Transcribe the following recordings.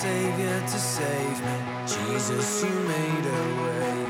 Savior to save me. Jesus, you made a way.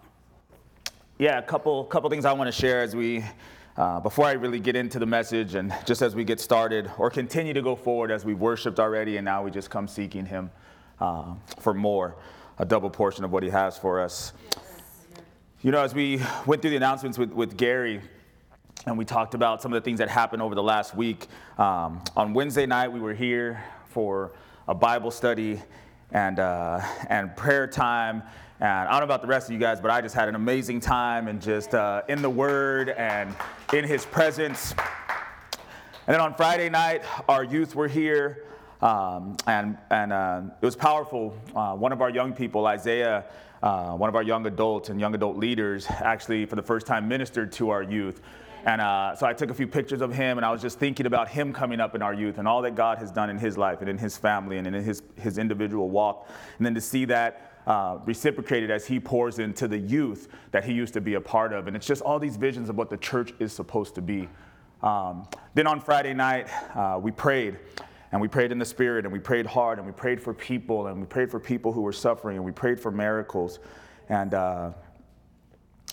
yeah, a couple couple things I want to share as we uh, before I really get into the message and just as we get started or continue to go forward as we've worshipped already and now we just come seeking Him uh, for more, a double portion of what He has for us. You know, as we went through the announcements with, with Gary, and we talked about some of the things that happened over the last week. Um, on Wednesday night, we were here for a Bible study and, uh, and prayer time. And I don't know about the rest of you guys, but I just had an amazing time and just uh, in the Word and in His presence. And then on Friday night, our youth were here, um, and, and uh, it was powerful. Uh, one of our young people, Isaiah, uh, one of our young adults and young adult leaders, actually for the first time ministered to our youth. And uh, so I took a few pictures of him, and I was just thinking about him coming up in our youth and all that God has done in his life and in his family and in his, his individual walk. And then to see that uh, reciprocated as he pours into the youth that he used to be a part of. And it's just all these visions of what the church is supposed to be. Um, then on Friday night, uh, we prayed. And we prayed in the Spirit, and we prayed hard, and we prayed for people, and we prayed for people who were suffering, and we prayed for miracles. And uh,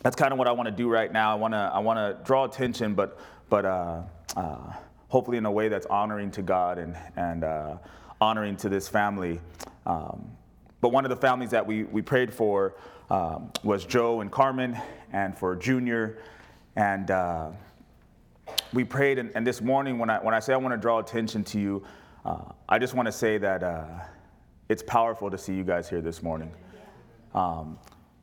that's kind of what I want to do right now. I want to I want to draw attention, but but uh, uh, hopefully in a way that's honoring to God and and uh, honoring to this family. Um, but one of the families that we we prayed for um, was Joe and Carmen, and for Junior, and uh, we prayed. And, and, this morning, when I when I say I want to draw attention to you, uh, I just want to say that uh, it's powerful to see you guys here this morning. Um,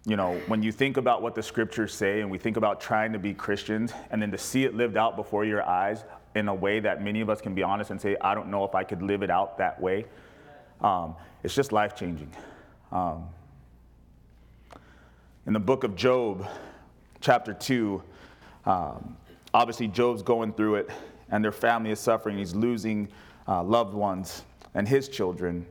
you know, when you think about what the scriptures say and we think about trying to be Christians and then to see it lived out before your eyes in a way that many of us can be honest and say, I don't know if I could live it out that way, um, it's just life changing. Um, in the book of Job, chapter 2, um, obviously Job's going through it and their family is suffering. He's losing uh, loved ones and his children.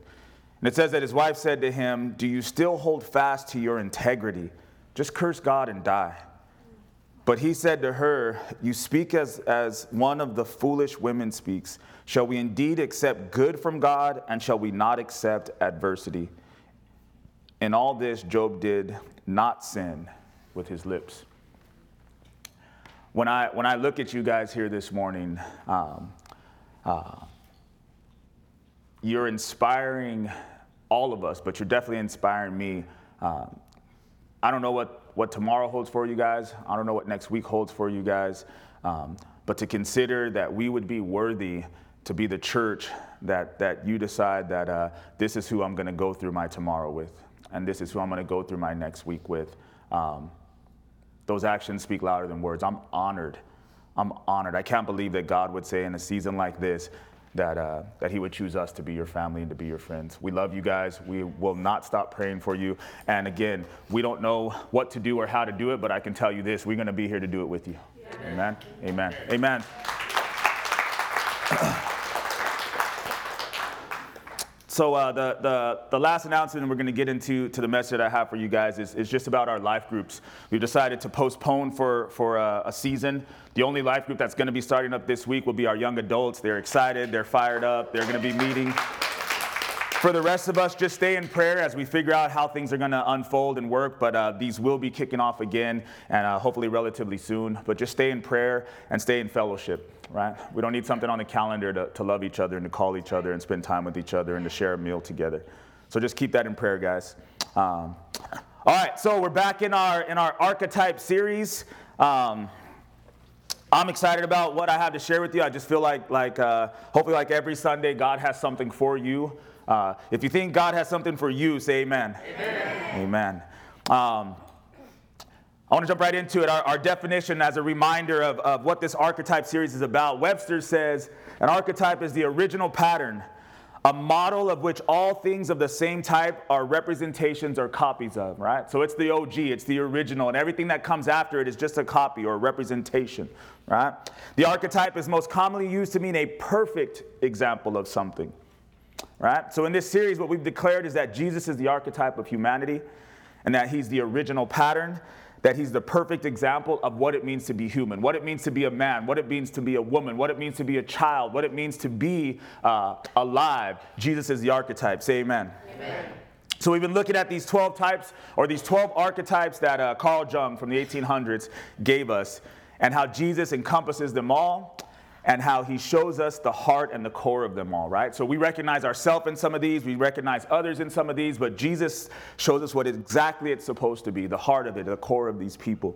And it says that his wife said to him, Do you still hold fast to your integrity? Just curse God and die. But he said to her, You speak as, as one of the foolish women speaks. Shall we indeed accept good from God, and shall we not accept adversity? In all this, Job did not sin with his lips. When I, when I look at you guys here this morning, um, uh, you're inspiring all of us, but you're definitely inspiring me. Um, I don't know what, what tomorrow holds for you guys. I don't know what next week holds for you guys. Um, but to consider that we would be worthy to be the church that, that you decide that uh, this is who I'm going to go through my tomorrow with, and this is who I'm going to go through my next week with. Um, those actions speak louder than words. I'm honored. I'm honored. I can't believe that God would say in a season like this that, uh, that He would choose us to be your family and to be your friends. We love you guys. We will not stop praying for you. And again, we don't know what to do or how to do it, but I can tell you this we're going to be here to do it with you. Yeah. Amen. Amen. Amen. So uh, the, the, the last announcement we're going to get into to the message I have for you guys is, is just about our life groups. We've decided to postpone for, for a, a season. The only life group that's going to be starting up this week will be our young adults. They're excited, they're fired up, they're going to be meeting. For the rest of us, just stay in prayer as we figure out how things are going to unfold and work. But uh, these will be kicking off again, and uh, hopefully relatively soon. But just stay in prayer and stay in fellowship, right? We don't need something on the calendar to, to love each other and to call each other and spend time with each other and to share a meal together. So just keep that in prayer, guys. Um, all right, so we're back in our in our archetype series. Um, I'm excited about what I have to share with you. I just feel like, like uh, hopefully, like every Sunday, God has something for you. Uh, if you think God has something for you, say amen. Amen. Amen. Um, I want to jump right into it. Our, our, definition, as a reminder of, of what this archetype series is about, Webster says an archetype is the original pattern, a model of which all things of the same type are representations or copies of, right? So it's the OG, it's the original, and everything that comes after it is just a copy or a representation, right? The archetype is most commonly used to mean a perfect example of something, right? So in this series, what we've declared is that Jesus is the archetype of humanity and that he's the original pattern that he's the perfect example of what it means to be human, what it means to be a man, what it means to be a woman, what it means to be a child, what it means to be uh, alive. Jesus is the archetype. Say amen. amen. So we've been looking at these 12 types or these 12 archetypes that uh, Carl Jung from the 1800s gave us and how Jesus encompasses them all and how he shows us the heart and the core of them all, right? So we recognize ourselves in some of these, we recognize others in some of these, but Jesus shows us what exactly it's supposed to be, the heart of it, the core of these people.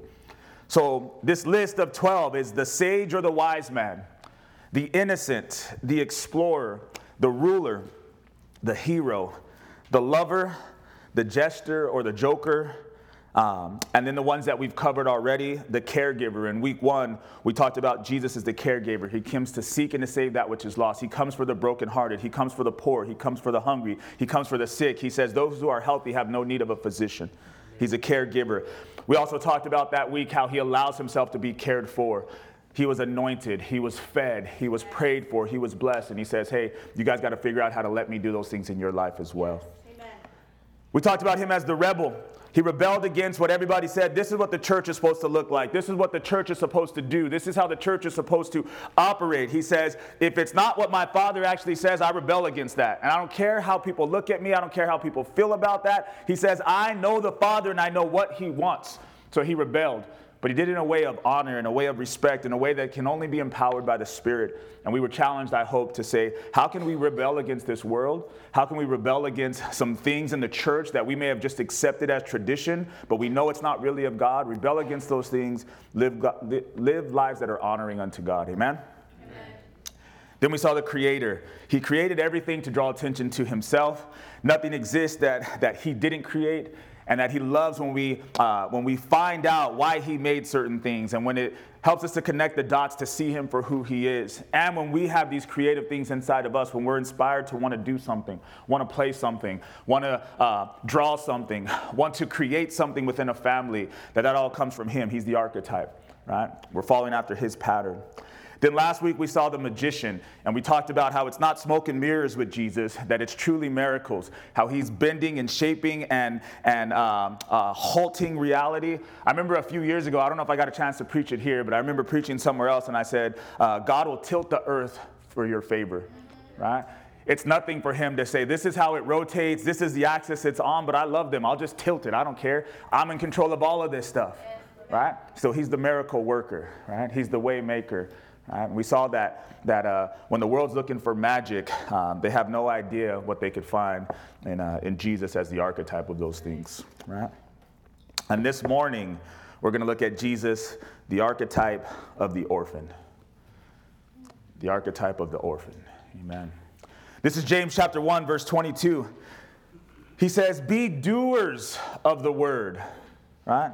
So this list of 12 is the sage or the wise man, the innocent, the explorer, the ruler, the hero, the lover, the jester or the joker, um, and then the ones that we've covered already, the caregiver. In week one, we talked about Jesus as the caregiver. He comes to seek and to save that which is lost. He comes for the brokenhearted. He comes for the poor. He comes for the hungry. He comes for the sick. He says, Those who are healthy have no need of a physician. He's a caregiver. We also talked about that week how he allows himself to be cared for. He was anointed, he was fed, he was prayed for, he was blessed. And he says, Hey, you guys got to figure out how to let me do those things in your life as well. Amen. We talked about him as the rebel. He rebelled against what everybody said. This is what the church is supposed to look like. This is what the church is supposed to do. This is how the church is supposed to operate. He says, if it's not what my father actually says, I rebel against that. And I don't care how people look at me, I don't care how people feel about that. He says, I know the father and I know what he wants. So he rebelled. But he did it in a way of honor, in a way of respect, in a way that can only be empowered by the Spirit. And we were challenged, I hope, to say, how can we rebel against this world? How can we rebel against some things in the church that we may have just accepted as tradition, but we know it's not really of God? Rebel against those things, live, live lives that are honoring unto God. Amen? Then we saw the creator. He created everything to draw attention to himself. Nothing exists that, that he didn't create and that he loves when we, uh, when we find out why he made certain things and when it helps us to connect the dots to see him for who he is. And when we have these creative things inside of us, when we're inspired to want to do something, want to play something, want to uh, draw something, want to create something within a family, that that all comes from him. He's the archetype, right? We're following after his pattern. Then last week we saw the magician, and we talked about how it's not smoke and mirrors with Jesus, that it's truly miracles, how he's bending and shaping and, and um, uh, halting reality. I remember a few years ago, I don't know if I got a chance to preach it here, but I remember preaching somewhere else, and I said, uh, God will tilt the earth for your favor, right? It's nothing for him to say, this is how it rotates, this is the axis it's on, but I love them. I'll just tilt it. I don't care. I'm in control of all of this stuff, right? So he's the miracle worker, right? He's the way maker. Right? We saw that, that uh, when the world's looking for magic, um, they have no idea what they could find in, uh, in Jesus as the archetype of those things. Right? And this morning, we're going to look at Jesus, the archetype of the orphan. The archetype of the orphan. Amen. This is James chapter 1, verse 22. He says, Be doers of the word. Right?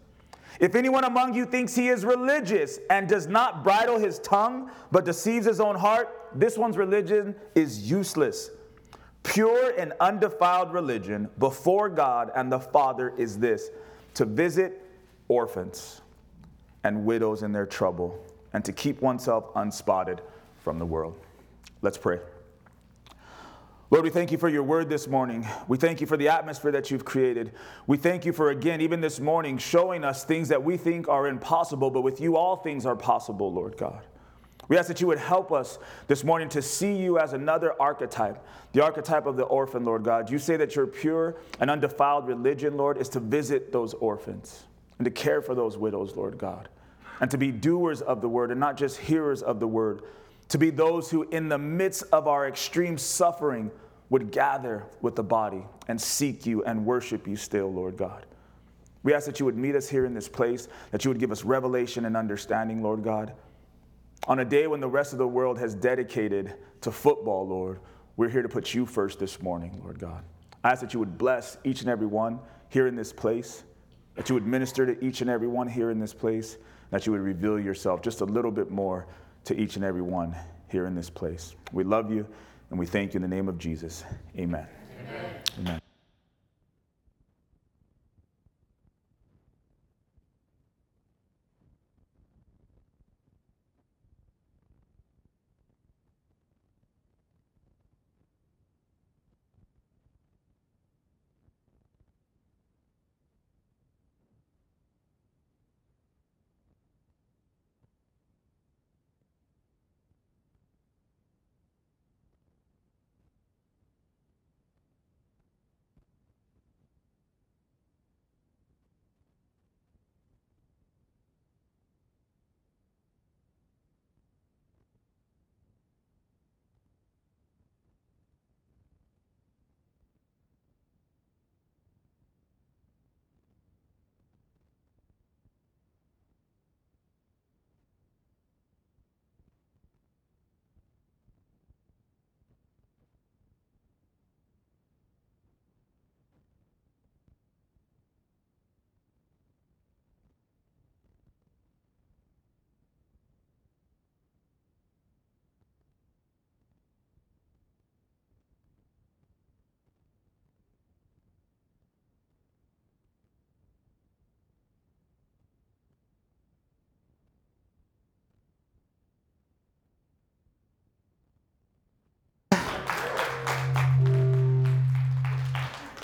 If anyone among you thinks he is religious and does not bridle his tongue, but deceives his own heart, this one's religion is useless. Pure and undefiled religion before God and the Father is this to visit orphans and widows in their trouble, and to keep oneself unspotted from the world. Let's pray. Lord, we thank you for your word this morning. We thank you for the atmosphere that you've created. We thank you for, again, even this morning, showing us things that we think are impossible, but with you, all things are possible, Lord God. We ask that you would help us this morning to see you as another archetype, the archetype of the orphan, Lord God. You say that your pure and undefiled religion, Lord, is to visit those orphans and to care for those widows, Lord God, and to be doers of the word and not just hearers of the word, to be those who, in the midst of our extreme suffering, would gather with the body and seek you and worship you still, Lord God. We ask that you would meet us here in this place, that you would give us revelation and understanding, Lord God. On a day when the rest of the world has dedicated to football, Lord, we're here to put you first this morning, Lord God. I ask that you would bless each and every one here in this place, that you would minister to each and every one here in this place, that you would reveal yourself just a little bit more to each and every one here in this place. We love you and we thank you in the name of Jesus. Amen. Amen. Amen.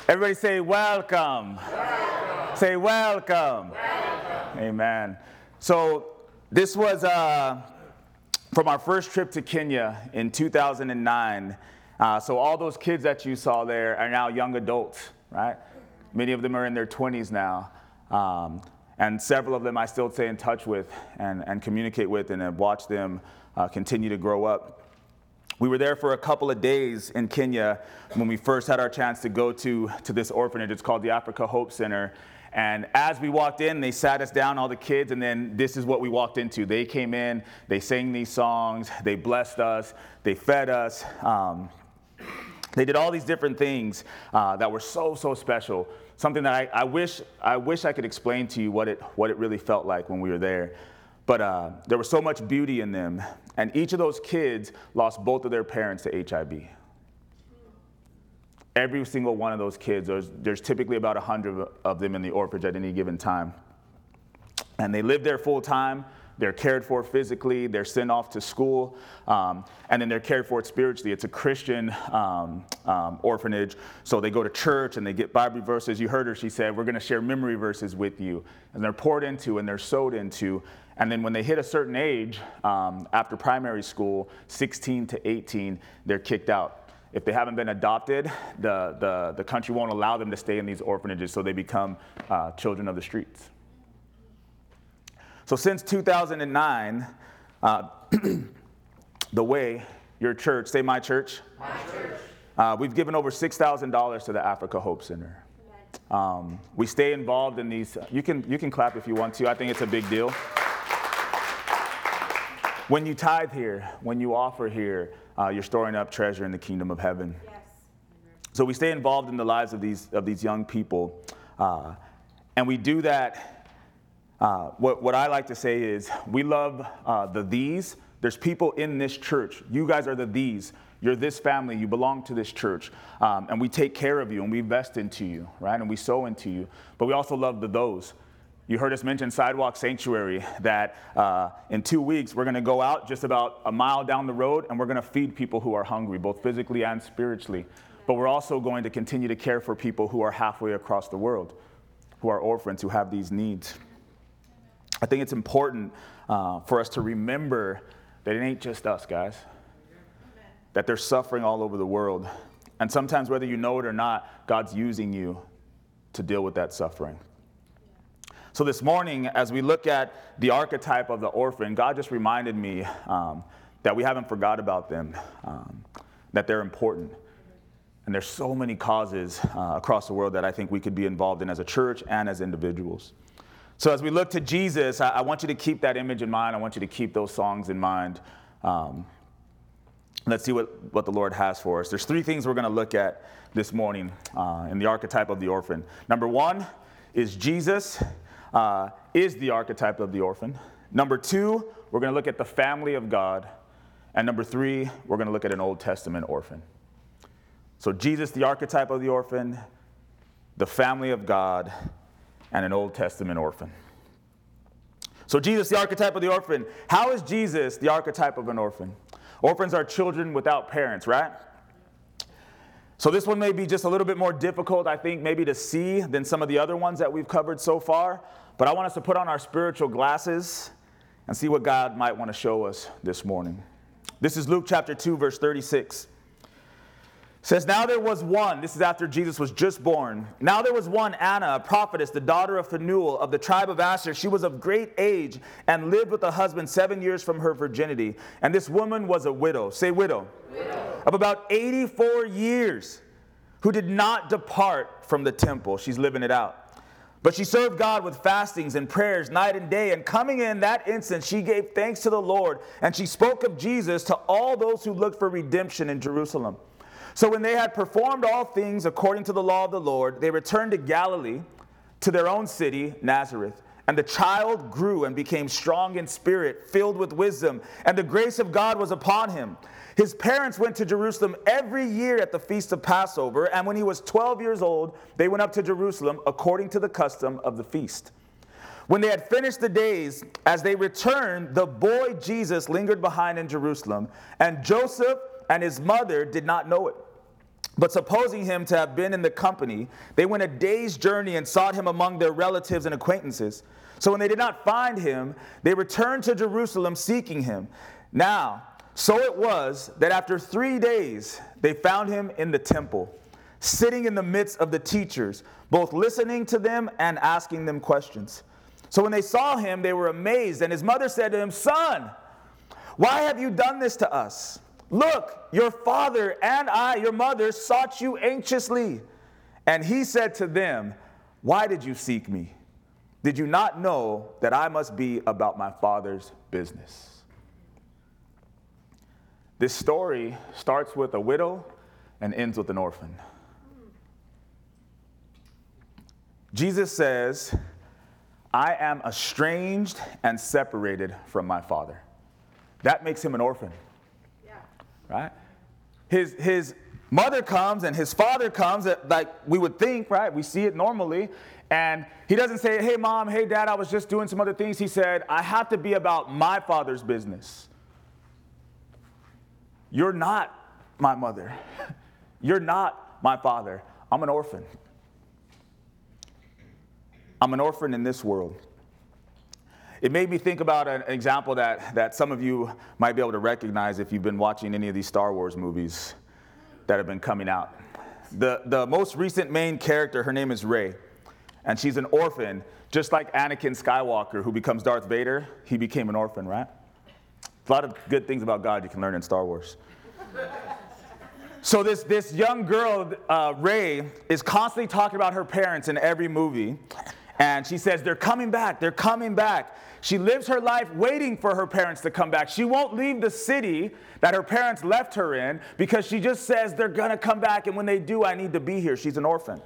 Everybody say welcome. welcome. Say welcome. welcome. Amen. So this was uh, from our first trip to Kenya in 2009. Uh, so all those kids that you saw there are now young adults, right? Many of them are in their 20s now. Um, and several of them I still stay in touch with and, and communicate with and watched them uh, continue to grow up. We were there for a couple of days in Kenya when we first had our chance to go to, to this orphanage. It's called the Africa Hope Center. And as we walked in, they sat us down, all the kids, and then this is what we walked into. They came in, they sang these songs, they blessed us, they fed us. Um, they did all these different things uh, that were so, so special. Something that I, I, wish, I wish I could explain to you what it, what it really felt like when we were there. But uh, there was so much beauty in them. And each of those kids lost both of their parents to HIV. Every single one of those kids, there's, there's typically about 100 of them in the orphanage at any given time. And they live there full time. They're cared for physically, they're sent off to school, um, and then they're cared for spiritually. It's a Christian um, um, orphanage, so they go to church and they get Bible verses. You heard her, she said, We're going to share memory verses with you. And they're poured into and they're sowed into. And then when they hit a certain age, um, after primary school, 16 to 18, they're kicked out. If they haven't been adopted, the, the, the country won't allow them to stay in these orphanages, so they become uh, children of the streets. So since 2009, uh, the way, your church, say my church. My church. Uh, we've given over $6,000 to the Africa Hope Center. Um, we stay involved in these. You can, you can clap if you want to. I think it's a big deal. When you tithe here, when you offer here, uh, you're storing up treasure in the kingdom of heaven. Yes. So we stay involved in the lives of these, of these young people. Uh, and we do that uh, what, what I like to say is we love uh, the these. There's people in this church. You guys are the these. You're this family. You belong to this church. Um, and we take care of you and we invest into you, right? And we sow into you. But we also love the those. You heard us mention Sidewalk Sanctuary, that uh, in two weeks we're going to go out just about a mile down the road and we're going to feed people who are hungry, both physically and spiritually. But we're also going to continue to care for people who are halfway across the world, who are orphans, who have these needs. I think it's important uh, for us to remember that it ain't just us, guys, that there's suffering all over the world. And sometimes, whether you know it or not, God's using you to deal with that suffering. So, this morning, as we look at the archetype of the orphan, God just reminded me um, that we haven't forgot about them, um, that they're important. And there's so many causes uh, across the world that I think we could be involved in as a church and as individuals. So, as we look to Jesus, I, I want you to keep that image in mind. I want you to keep those songs in mind. Um, let's see what, what the Lord has for us. There's three things we're going to look at this morning uh, in the archetype of the orphan. Number one is Jesus uh, is the archetype of the orphan. Number two, we're going to look at the family of God. And number three, we're going to look at an Old Testament orphan. So, Jesus, the archetype of the orphan, the family of God, and an Old Testament orphan. So, Jesus, the archetype of the orphan. How is Jesus the archetype of an orphan? Orphans are children without parents, right? So, this one may be just a little bit more difficult, I think, maybe to see than some of the other ones that we've covered so far. But I want us to put on our spiritual glasses and see what God might want to show us this morning. This is Luke chapter 2, verse 36 says now there was one this is after jesus was just born now there was one anna a prophetess the daughter of phanuel of the tribe of asher she was of great age and lived with a husband seven years from her virginity and this woman was a widow say widow, widow. of about 84 years who did not depart from the temple she's living it out but she served God with fastings and prayers night and day. And coming in that instant, she gave thanks to the Lord. And she spoke of Jesus to all those who looked for redemption in Jerusalem. So when they had performed all things according to the law of the Lord, they returned to Galilee, to their own city, Nazareth. And the child grew and became strong in spirit, filled with wisdom, and the grace of God was upon him. His parents went to Jerusalem every year at the feast of Passover, and when he was 12 years old, they went up to Jerusalem according to the custom of the feast. When they had finished the days, as they returned, the boy Jesus lingered behind in Jerusalem, and Joseph and his mother did not know it. But supposing him to have been in the company, they went a day's journey and sought him among their relatives and acquaintances. So when they did not find him, they returned to Jerusalem seeking him. Now, so it was that after three days, they found him in the temple, sitting in the midst of the teachers, both listening to them and asking them questions. So when they saw him, they were amazed. And his mother said to him, Son, why have you done this to us? Look, your father and I, your mother, sought you anxiously. And he said to them, Why did you seek me? Did you not know that I must be about my father's business? This story starts with a widow and ends with an orphan. Jesus says, I am estranged and separated from my father. That makes him an orphan right? His, his mother comes and his father comes, like we would think, right? We see it normally. And he doesn't say, hey, mom, hey, dad, I was just doing some other things. He said, I have to be about my father's business. You're not my mother. You're not my father. I'm an orphan. I'm an orphan in this world. It made me think about an example that, that some of you might be able to recognize if you've been watching any of these Star Wars movies that have been coming out. The, the most recent main character, her name is Rey, and she's an orphan, just like Anakin Skywalker, who becomes Darth Vader. He became an orphan, right? A lot of good things about God you can learn in Star Wars. so this, this young girl, uh, Rey, is constantly talking about her parents in every movie. And she says, They're coming back, they're coming back. She lives her life waiting for her parents to come back. She won't leave the city that her parents left her in because she just says they're gonna come back, and when they do, I need to be here. She's an orphan.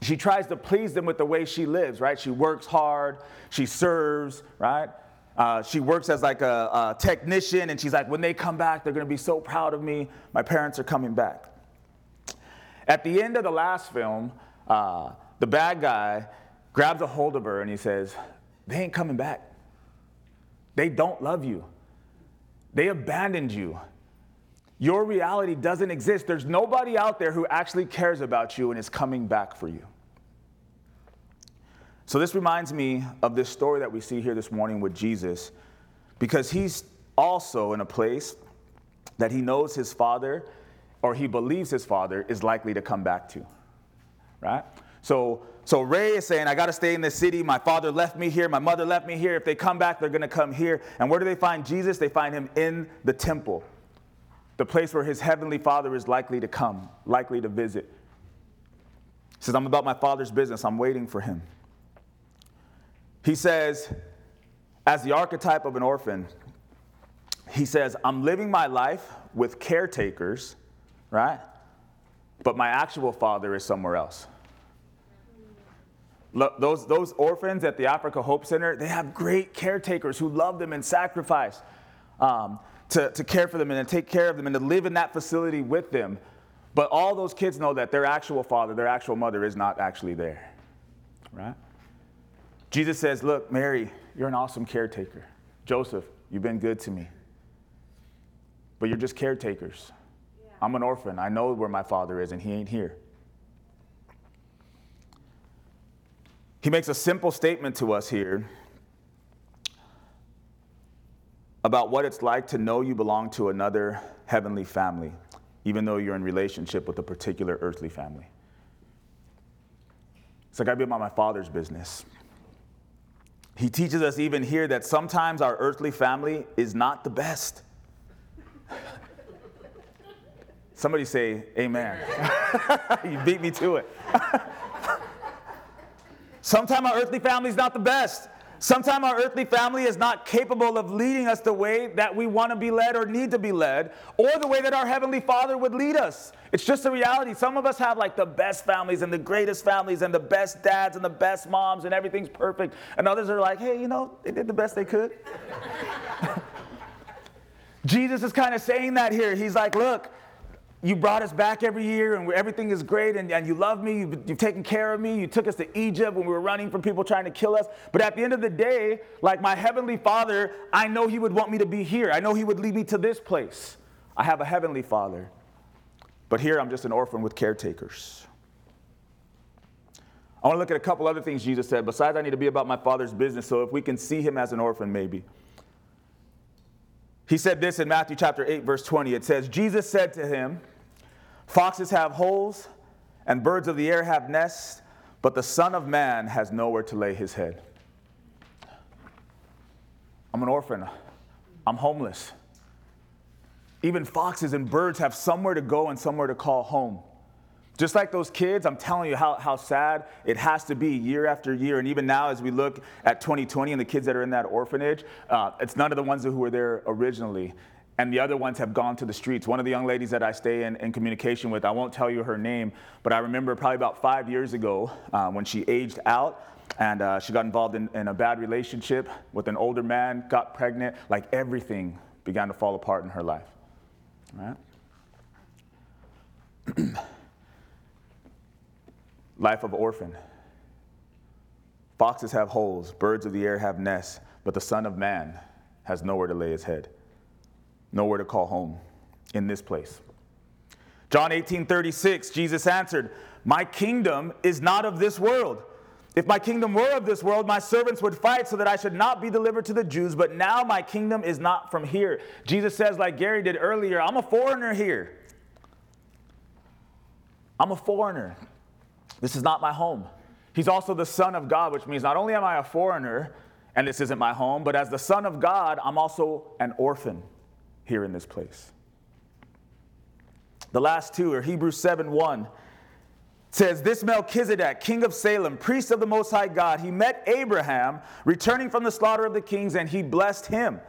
She tries to please them with the way she lives, right? She works hard, she serves, right? Uh, she works as like a, a technician, and she's like, when they come back, they're gonna be so proud of me. My parents are coming back. At the end of the last film, uh, the bad guy grabs a hold of her and he says, They ain't coming back. They don't love you. They abandoned you. Your reality doesn't exist. There's nobody out there who actually cares about you and is coming back for you. So, this reminds me of this story that we see here this morning with Jesus because he's also in a place that he knows his father or he believes his father is likely to come back to. Right? So so Rey is saying, I got to stay in this city. My father left me here. My mother left me here. If they come back, they're going to come here. And where do they find Jesus? They find him in the temple, the place where his heavenly father is likely to come, likely to visit. He says, I'm about my father's business. I'm waiting for him. He says, as the archetype of an orphan, he says, I'm living my life with caretakers, right? But my actual father is somewhere else. Those, those orphans at the Africa Hope Center, they have great caretakers who love them and sacrifice um, to, to care for them and to take care of them and to live in that facility with them. But all those kids know that their actual father, their actual mother is not actually there, right? Jesus says, Look, Mary, you're an awesome caretaker. Joseph, you've been good to me. But you're just caretakers. Yeah. I'm an orphan. I know where my father is, and he ain't here. He makes a simple statement to us here about what it's like to know you belong to another heavenly family, even though you're in relationship with a particular earthly family. It's like I've been about my father's business. He teaches us even here that sometimes our earthly family is not the best. Somebody say, Amen. you beat me to it. Sometimes our earthly family is not the best. Sometimes our earthly family is not capable of leading us the way that we want to be led or need to be led, or the way that our Heavenly Father would lead us. It's just a reality. Some of us have like the best families and the greatest families and the best dads and the best moms and everything's perfect. And others are like, hey, you know, they did the best they could. Jesus is kind of saying that here. He's like, look, you brought us back every year and everything is great and, and you love me. You've, you've, taken care of me. You took us to Egypt when we were running from people trying to kill us. But at the end of the day, like my heavenly father, I know he would want me to be here. I know he would lead me to this place. I have a heavenly father. But here I'm just an orphan with caretakers. I want to look at a couple other things Jesus said. Besides, I need to be about my father's business. So if we can see him as an orphan, maybe. He said this in Matthew chapter 8, verse 20. It says, Jesus said to him, Foxes have holes, and birds of the air have nests, but the Son of Man has nowhere to lay his head. I'm an orphan. I'm homeless. Even foxes and birds have somewhere to go and somewhere to call home. Just like those kids, I'm telling you how, how sad it has to be year after year. And even now, as we look at 2020 and the kids that are in that orphanage, uh, it's none of the ones who were there originally and the other ones have gone to the streets. One of the young ladies that I stay in, in communication with, I won't tell you her name, but I remember probably about five years ago uh, when she aged out and uh, she got involved in, in, a bad relationship with an older man, got pregnant, like everything began to fall apart in her life. Life of orphan. Foxes have holes, birds of the air have nests, but the Son of Man has nowhere to lay his head nowhere to call home in this place. John 18 36, Jesus answered, My kingdom is not of this world. If my kingdom were of this world, my servants would fight so that I should not be delivered to the Jews, but now my kingdom is not from here. Jesus says, like Gary did earlier, I'm a foreigner here. I'm a foreigner. This is not my home. He's also the Son of God, which means not only am I a foreigner, and this isn't my home, but as the Son of God, I'm also an orphan here in this place. The last two are Hebrews 7 1 says, This Melchizedek, king of Salem, priest of the Most High God, he met Abraham returning from the slaughter of the kings, and he blessed him.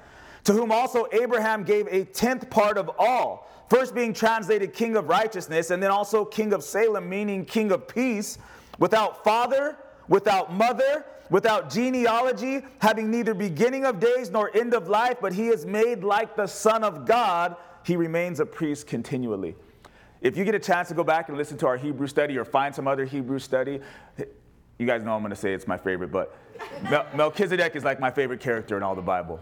To whom also Abraham gave a tenth part of all, first being translated king of righteousness, and then also king of Salem, meaning king of peace, without father, without mother, without genealogy, having neither beginning of days nor end of life, but he is made like the Son of God, he remains a priest continually. If you get a chance to go back and listen to our Hebrew study or find some other Hebrew study, you guys know I'm going to say it's my favorite, but Melchizedek is like my favorite character in all the Bible.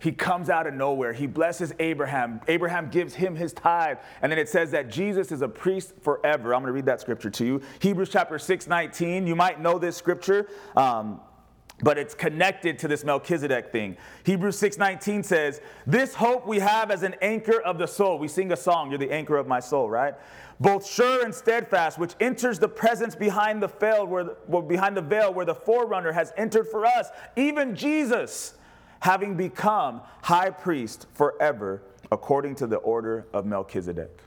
He comes out of nowhere. He blesses Abraham. Abraham gives him his tithe. And then it says that Jesus is a priest forever. I'm going to read that scripture to you. Hebrews chapter 6, 19. You might know this scripture. Um, but it's connected to this Melchizedek thing. Hebrews 6:19 says, "This hope we have as an anchor of the soul." We sing a song, "You're the anchor of my soul," right? Both sure and steadfast, which enters the presence behind the veil, where well, behind the veil, where the forerunner has entered for us, even Jesus, having become high priest forever, according to the order of Melchizedek.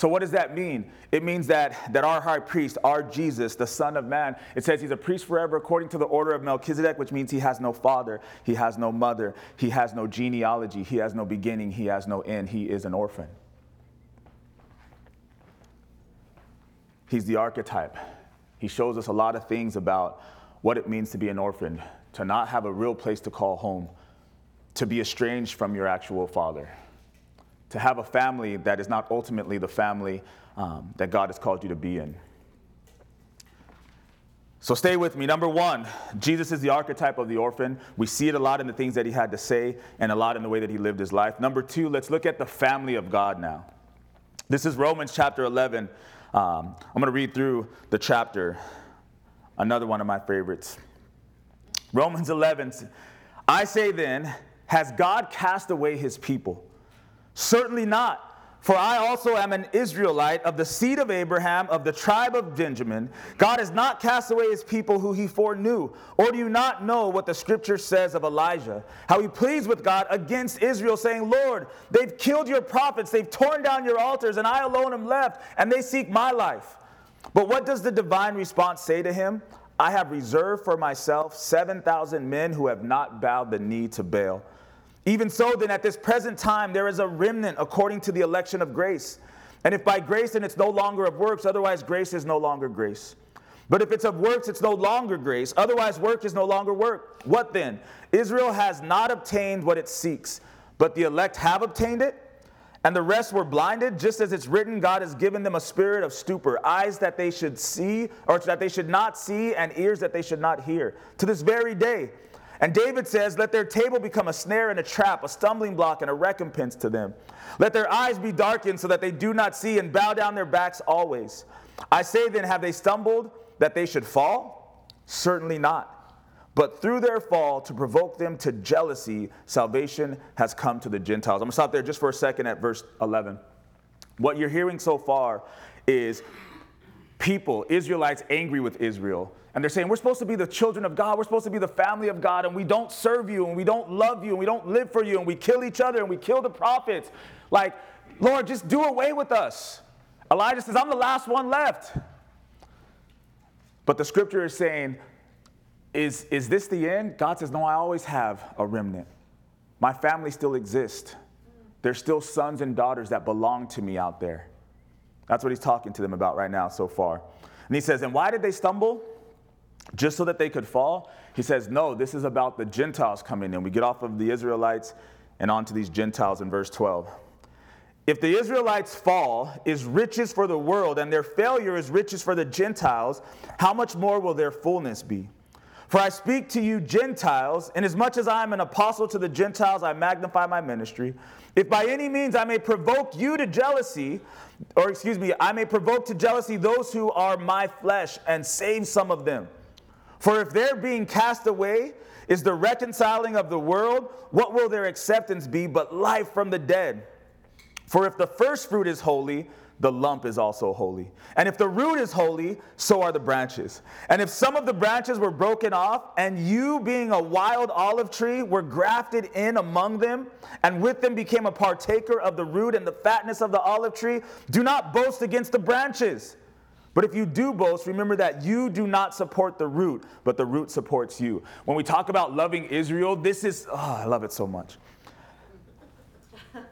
So, what does that mean? It means that, that our high priest, our Jesus, the Son of Man, it says he's a priest forever according to the order of Melchizedek, which means he has no father, he has no mother, he has no genealogy, he has no beginning, he has no end, he is an orphan. He's the archetype. He shows us a lot of things about what it means to be an orphan, to not have a real place to call home, to be estranged from your actual father to have a family that is not ultimately the family um, that God has called you to be in. So stay with me. Number one, Jesus is the archetype of the orphan. We see it a lot in the things that he had to say and a lot in the way that he lived his life. Number two, let's look at the family of God now. This is Romans chapter 11. Um, I'm going to read through the chapter, another one of my favorites. Romans 11. I say then, has God cast away his people? Certainly not. For I also am an Israelite of the seed of Abraham, of the tribe of Benjamin. God has not cast away his people who he foreknew. Or do you not know what the scripture says of Elijah? How he pleads with God against Israel, saying, Lord, they've killed your prophets, they've torn down your altars, and I alone am left, and they seek my life. But what does the divine response say to him? I have reserved for myself 7,000 men who have not bowed the knee to Baal. Even so, then, at this present time, there is a remnant according to the election of grace. And if by grace, then it's no longer of works, otherwise, grace is no longer grace. But if it's of works, it's no longer grace, otherwise, work is no longer work. What then? Israel has not obtained what it seeks, but the elect have obtained it, and the rest were blinded, just as it's written, God has given them a spirit of stupor, eyes that they should see, or that they should not see, and ears that they should not hear. To this very day, and David says, Let their table become a snare and a trap, a stumbling block and a recompense to them. Let their eyes be darkened so that they do not see and bow down their backs always. I say then, have they stumbled that they should fall? Certainly not. But through their fall, to provoke them to jealousy, salvation has come to the Gentiles. I'm gonna stop there just for a second at verse 11. What you're hearing so far is people, Israelites, angry with Israel and they're saying, We're supposed to be the children of God. We're supposed to be the family of God. And we don't serve you. And we don't love you. And we don't live for you. And we kill each other. And we kill the prophets. Like, Lord, just do away with us. Elijah says, I'm the last one left. But the scripture is saying, is, is this the end? God says, No, I always have a remnant. My family still exists. There's still sons and daughters that belong to me out there. That's what he's talking to them about right now so far. And he says, And why did they stumble? just so that they could fall? He says, no, this is about the Gentiles coming in. We get off of the Israelites and onto these Gentiles in verse 12. If the Israelites' fall is riches for the world and their failure is riches for the Gentiles, how much more will their fullness be? For I speak to you, Gentiles, inasmuch as I am an apostle to the Gentiles, I magnify my ministry. If by any means I may provoke you to jealousy, or excuse me, I may provoke to jealousy those who are my flesh and save some of them. For if their being cast away is the reconciling of the world, what will their acceptance be but life from the dead? For if the first fruit is holy, the lump is also holy. And if the root is holy, so are the branches. And if some of the branches were broken off, and you, being a wild olive tree, were grafted in among them, and with them became a partaker of the root and the fatness of the olive tree, do not boast against the branches. But if you do boast, remember that you do not support the root, but the root supports you. When we talk about loving Israel, this is, oh, I love it so much.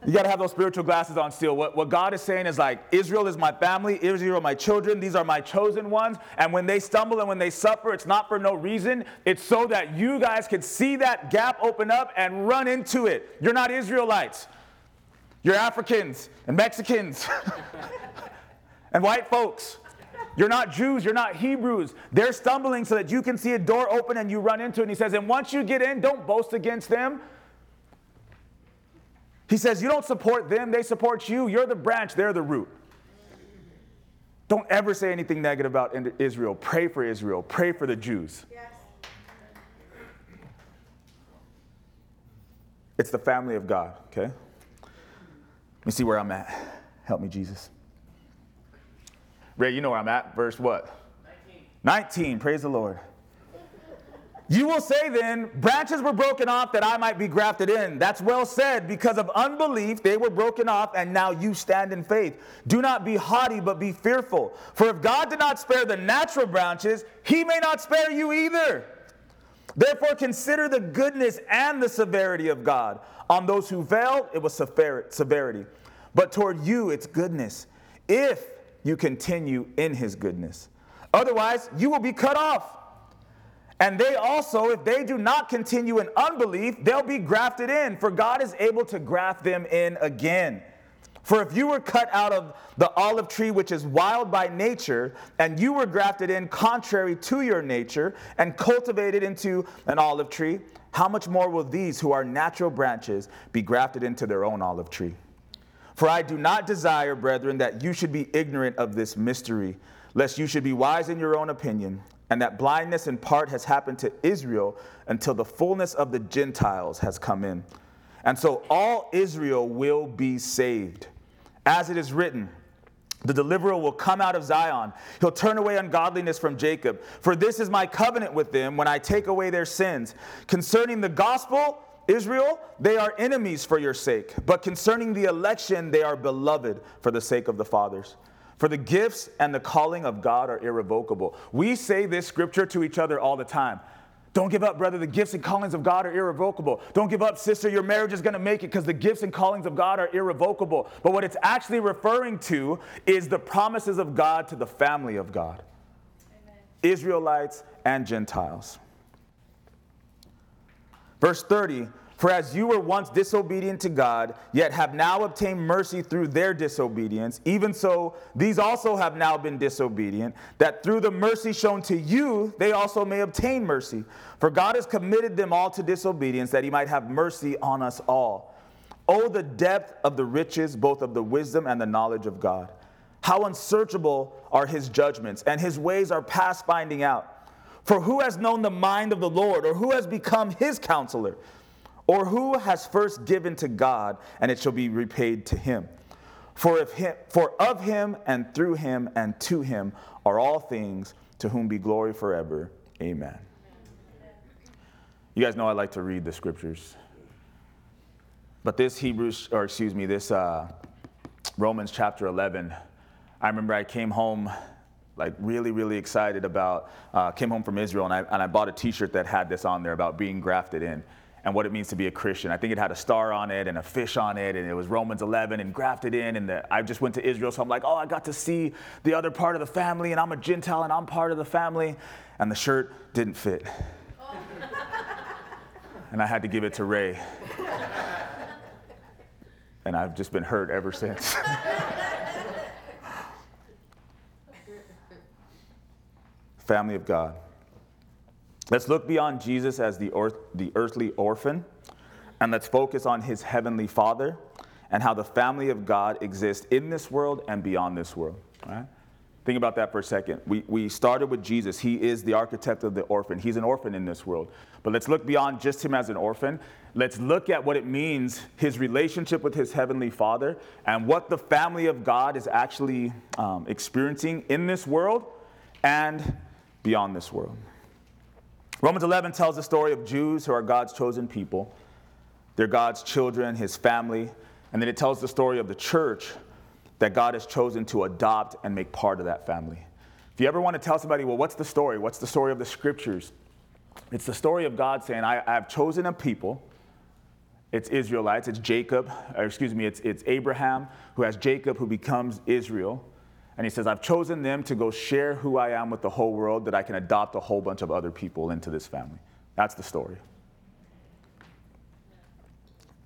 You got to have those spiritual glasses on still. What, what God is saying is like, Israel is my family, Israel my children, these are my chosen ones. And when they stumble and when they suffer, it's not for no reason. It's so that you guys can see that gap open up and run into it. You're not Israelites, you're Africans and Mexicans and white folks. You're not Jews, you're not Hebrews. They're stumbling so that you can see a door open and you run into it. And he says, and once you get in, don't boast against them. He says, You don't support them, they support you. You're the branch, they're the root. Don't ever say anything negative about Israel. Pray for Israel, pray for the Jews. Yes. It's the family of God, okay? Let me see where I'm at. Help me, Jesus. Rey, you know where I'm at. Verse what? 19. 19. Praise the Lord. You will say then, branches were broken off that I might be grafted in. That's well said. Because of unbelief, they were broken off, and now you stand in faith. Do not be haughty, but be fearful. For if God did not spare the natural branches, he may not spare you either. Therefore, consider the goodness and the severity of God. On those who failed, it was severity. But toward you, it's goodness, if you continue in his goodness. Otherwise, you will be cut off. And they also, if they do not continue in unbelief, they'll be grafted in, for God is able to graft them in again. For if you were cut out of the olive tree, which is wild by nature, and you were grafted in contrary to your nature, and cultivated into an olive tree, how much more will these who are natural branches be grafted into their own olive tree? For I do not desire, brethren, that you should be ignorant of this mystery, lest you should be wise in your own opinion and that blindness in part has happened to Israel until the fullness of the Gentiles has come in. And so all Israel will be saved. As it is written, the deliverer will come out of Zion. He'll turn away ungodliness from Jacob. For this is my covenant with them when I take away their sins. Concerning the gospel, Israel, they are enemies for your sake. But concerning the election, they are beloved for the sake of the fathers. For the gifts and the calling of God are irrevocable. We say this scripture to each other all the time. Don't give up, brother. The gifts and callings of God are irrevocable. Don't give up, sister. Your marriage is going to make it because the gifts and callings of God are irrevocable. But what it's actually referring to is the promises of God to the family of God Amen. Israelites and Gentiles. Verse 30 for as you were once disobedient to God, yet have now obtained mercy through their disobedience, even so these also have now been disobedient, that through the mercy shown to you, they also may obtain mercy. For God has committed them all to disobedience, that he might have mercy on us all. Oh, the depth of the riches, both of the wisdom and the knowledge of God. How unsearchable are his judgments, and his ways are past finding out. For who has known the mind of the Lord, or who has become his counselor? Or who has first given to God, and it shall be repaid to him? For, if him, for of him and through him and to him are all things, to whom be glory forever. Amen. You guys know I like to read the scriptures. But this Hebrews, or excuse me, this uh, Romans chapter 11, I remember I came home like really, really excited about, uh, came home from Israel and I, and I bought a t shirt that had this on there about being grafted in and what it means to be a Christian. I think it had a star on it and a fish on it, and it was Romans 11 and grafted in. And the, I just went to Israel, so I'm like, oh, I got to see the other part of the family, and I'm a Gentile and I'm part of the family. And the shirt didn't fit. and I had to give it to Rey. and I've just been hurt ever since. family of God. Let's look beyond Jesus as the, earth, the earthly orphan, and let's focus on his heavenly Father and how the family of God exists in this world and beyond this world. Right? Think about that for a second. We, we started with Jesus. He is the archetype of the orphan. He's an orphan in this world. But let's look beyond just him as an orphan. Let's look at what it means, his relationship with his heavenly Father, and what the family of God is actually um, experiencing in this world and beyond this world. Romans 11 tells the story of Jews who are God's chosen people. They're God's children, his family. And then it tells the story of the church that God has chosen to adopt and make part of that family. If you ever want to tell somebody, well, what's the story? What's the story of the scriptures? It's the story of God saying, I, have chosen a people. It's Israelites, it's Jacob, excuse me, it's, it's Abraham who has Jacob who becomes Israel. And he says, I've chosen them to go share who I am with the whole world, that I can adopt a whole bunch of other people into this family. That's the story.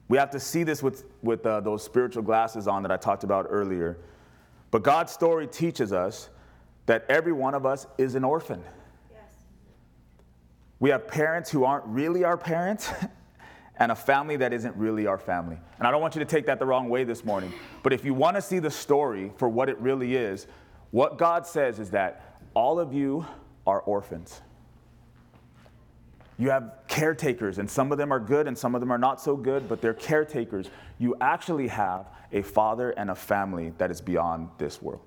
We have to see this with, with uh, those spiritual glasses on that I talked about earlier. But God's story teaches us that every one of us is an orphan. Yes. We have parents who aren't really our parents. and a family that isn't really our family. And I don't want you to take that the wrong way this morning, but if you want to see the story for what it really is, what God says is that all of you are orphans. You have caretakers, and some of them are good and some of them are not so good, but they're caretakers. You actually have a father and a family that is beyond this world.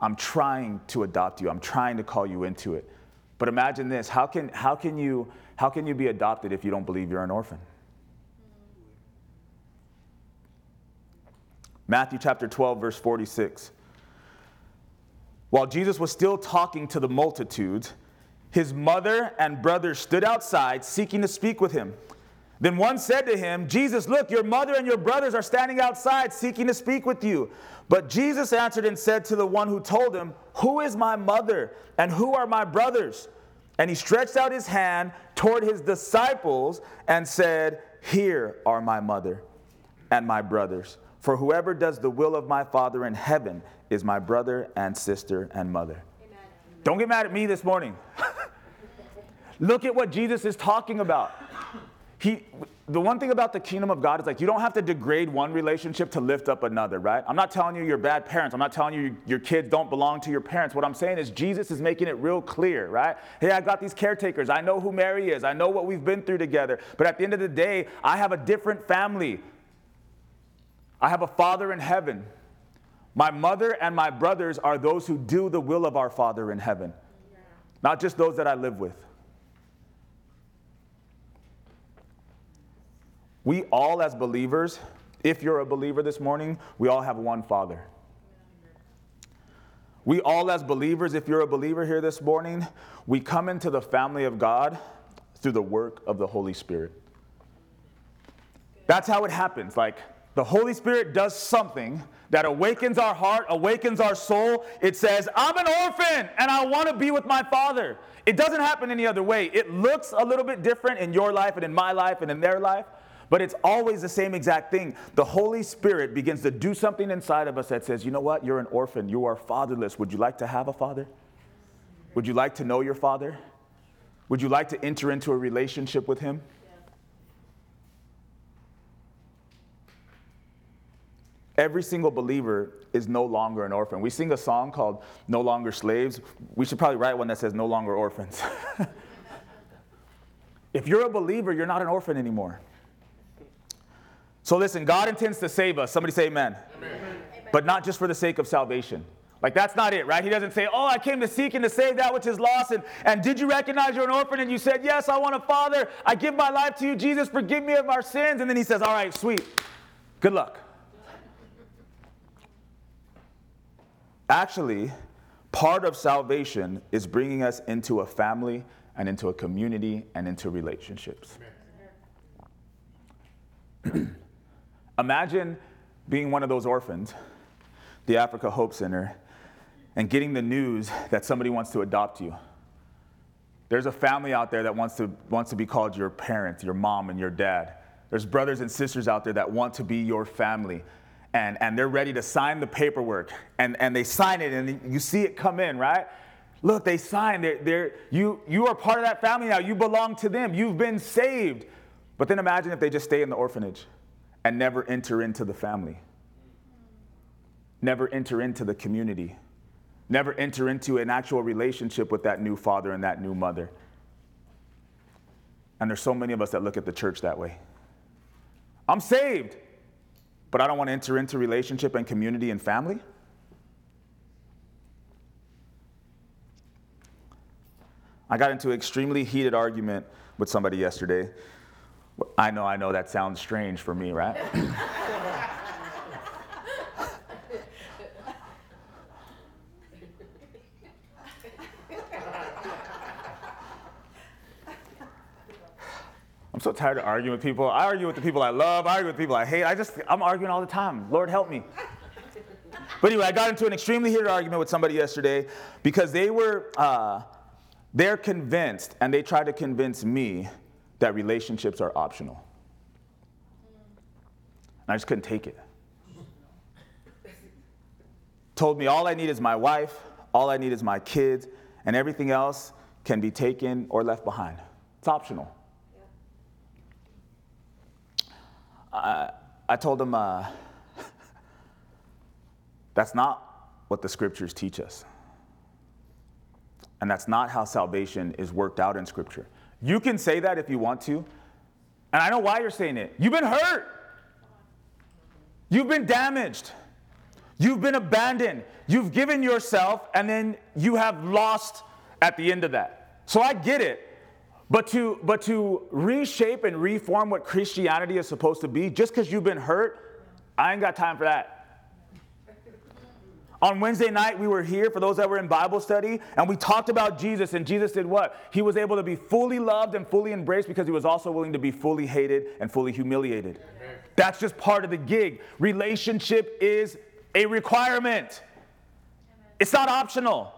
I'm trying to adopt you. I'm trying to call you into it. But imagine this how can, how can, you, how can you be adopted if you don't believe you're an orphan? Matthew chapter 12, verse 46. While Jesus was still talking to the multitudes, his mother and brothers stood outside seeking to speak with him. Then one said to him, Jesus, look, your mother and your brothers are standing outside seeking to speak with you. But Jesus answered and said to the one who told him, Who is my mother and who are my brothers? And he stretched out his hand toward his disciples and said, Here are my mother and my brothers. For whoever does the will of my Father in heaven is my brother and sister and mother. Amen. Don't get mad at me this morning. Look at what Jesus is talking about. He, the one thing about the kingdom of God is like you don't have to degrade one relationship to lift up another, right? I'm not telling you you're bad parents. I'm not telling you your kids don't belong to your parents. What I'm saying is Jesus is making it real clear, right? Hey, I got these caretakers. I know who Mary is. I know what we've been through together. But at the end of the day, I have a different family. I have a father in heaven. My mother and my brothers are those who do the will of our Father in heaven, not just those that I live with. We all, as believers, if you're a believer this morning, we all have one Father. We all, as believers, if you're a believer here this morning, we come into the family of God through the work of the Holy Spirit. That's how it happens. Like, the Holy Spirit does something that awakens our heart, awakens our soul. It says, I'm an orphan and I want to be with my father. It doesn't happen any other way. It looks a little bit different in your life and in my life and in their life, but it's always the same exact thing. The Holy Spirit begins to do something inside of us that says, you know what? You're an orphan. You are fatherless. Would you like to have a father? Would you like to know your father? Would you like to enter into a relationship with him? Every single believer is no longer an orphan. We sing a song called No Longer Slaves. We should probably write one that says No Longer Orphans. if you're a believer, you're not an orphan anymore. So listen, God intends to save us. Somebody say amen. amen. But not just for the sake of salvation. Like that's not it, right? He doesn't say, Oh, I came to seek and to save that which is lost. And, and did you recognize you're an orphan? And you said, Yes, I want a father. I give my life to you. Jesus, forgive me of our sins. And then he says, All right, sweet. Good luck. Actually, part of salvation is bringing us into a family and into a community and into relationships. Imagine being one of those orphans, the Africa Hope Center, and getting the news that somebody wants to adopt you. There's a family out there that wants to, wants to be called your parents, your mom and your dad. There's brothers and sisters out there that want to be your family. And, and they're ready to sign the paperwork. And, and they sign it, and you see it come in, right? Look, they signed. They're, they're, you, you are part of that family now. You belong to them. You've been saved. But then imagine if they just stay in the orphanage and never enter into the family, never enter into the community, never enter into an actual relationship with that new father and that new mother. And there's so many of us that look at the church that way. I'm saved, but I don't want to enter into relationship and community and family. I got into an extremely heated argument with somebody yesterday I know, I know that sounds strange for me, right? I'm so tired of arguing with people. I argue with the people I love, I argue with people I hate. I just, I'm arguing all the time. Lord help me. But anyway, I got into an extremely heated argument with somebody yesterday because they were, uh, they're convinced, and they tried to convince me that relationships are optional. And I just couldn't take it. Told me all I need is my wife, all I need is my kids, and everything else can be taken or left behind. It's optional. I, I told him uh, that's not what the scriptures teach us. And that's not how salvation is worked out in Scripture. You can say that if you want to. And I know why you're saying it. You've been hurt, you've been damaged, you've been abandoned, you've given yourself, and then you have lost at the end of that. So I get it. But to, but to reshape and reform what Christianity is supposed to be, just because you've been hurt, I ain't got time for that. On Wednesday night, we were here for those that were in Bible study, and we talked about Jesus. And Jesus did what? He was able to be fully loved and fully embraced because he was also willing to be fully hated and fully humiliated. That's just part of the gig. Relationship is a requirement, it's not optional,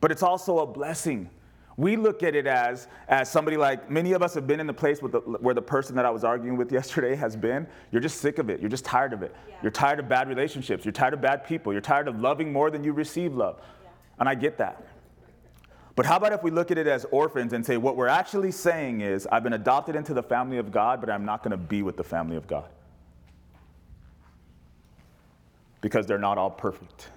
but it's also a blessing. We look at it as, as somebody like many of us have been in the place the, where the person that I was arguing with yesterday has been. You're just sick of it. You're just tired of it. Yeah. You're tired of bad relationships. You're tired of bad people. You're tired of loving more than you receive love. Yeah. And I get that. But how about if we look at it as orphans and say, what we're actually saying is, I've been adopted into the family of God, but I'm not going to be with the family of God? Because they're not all perfect.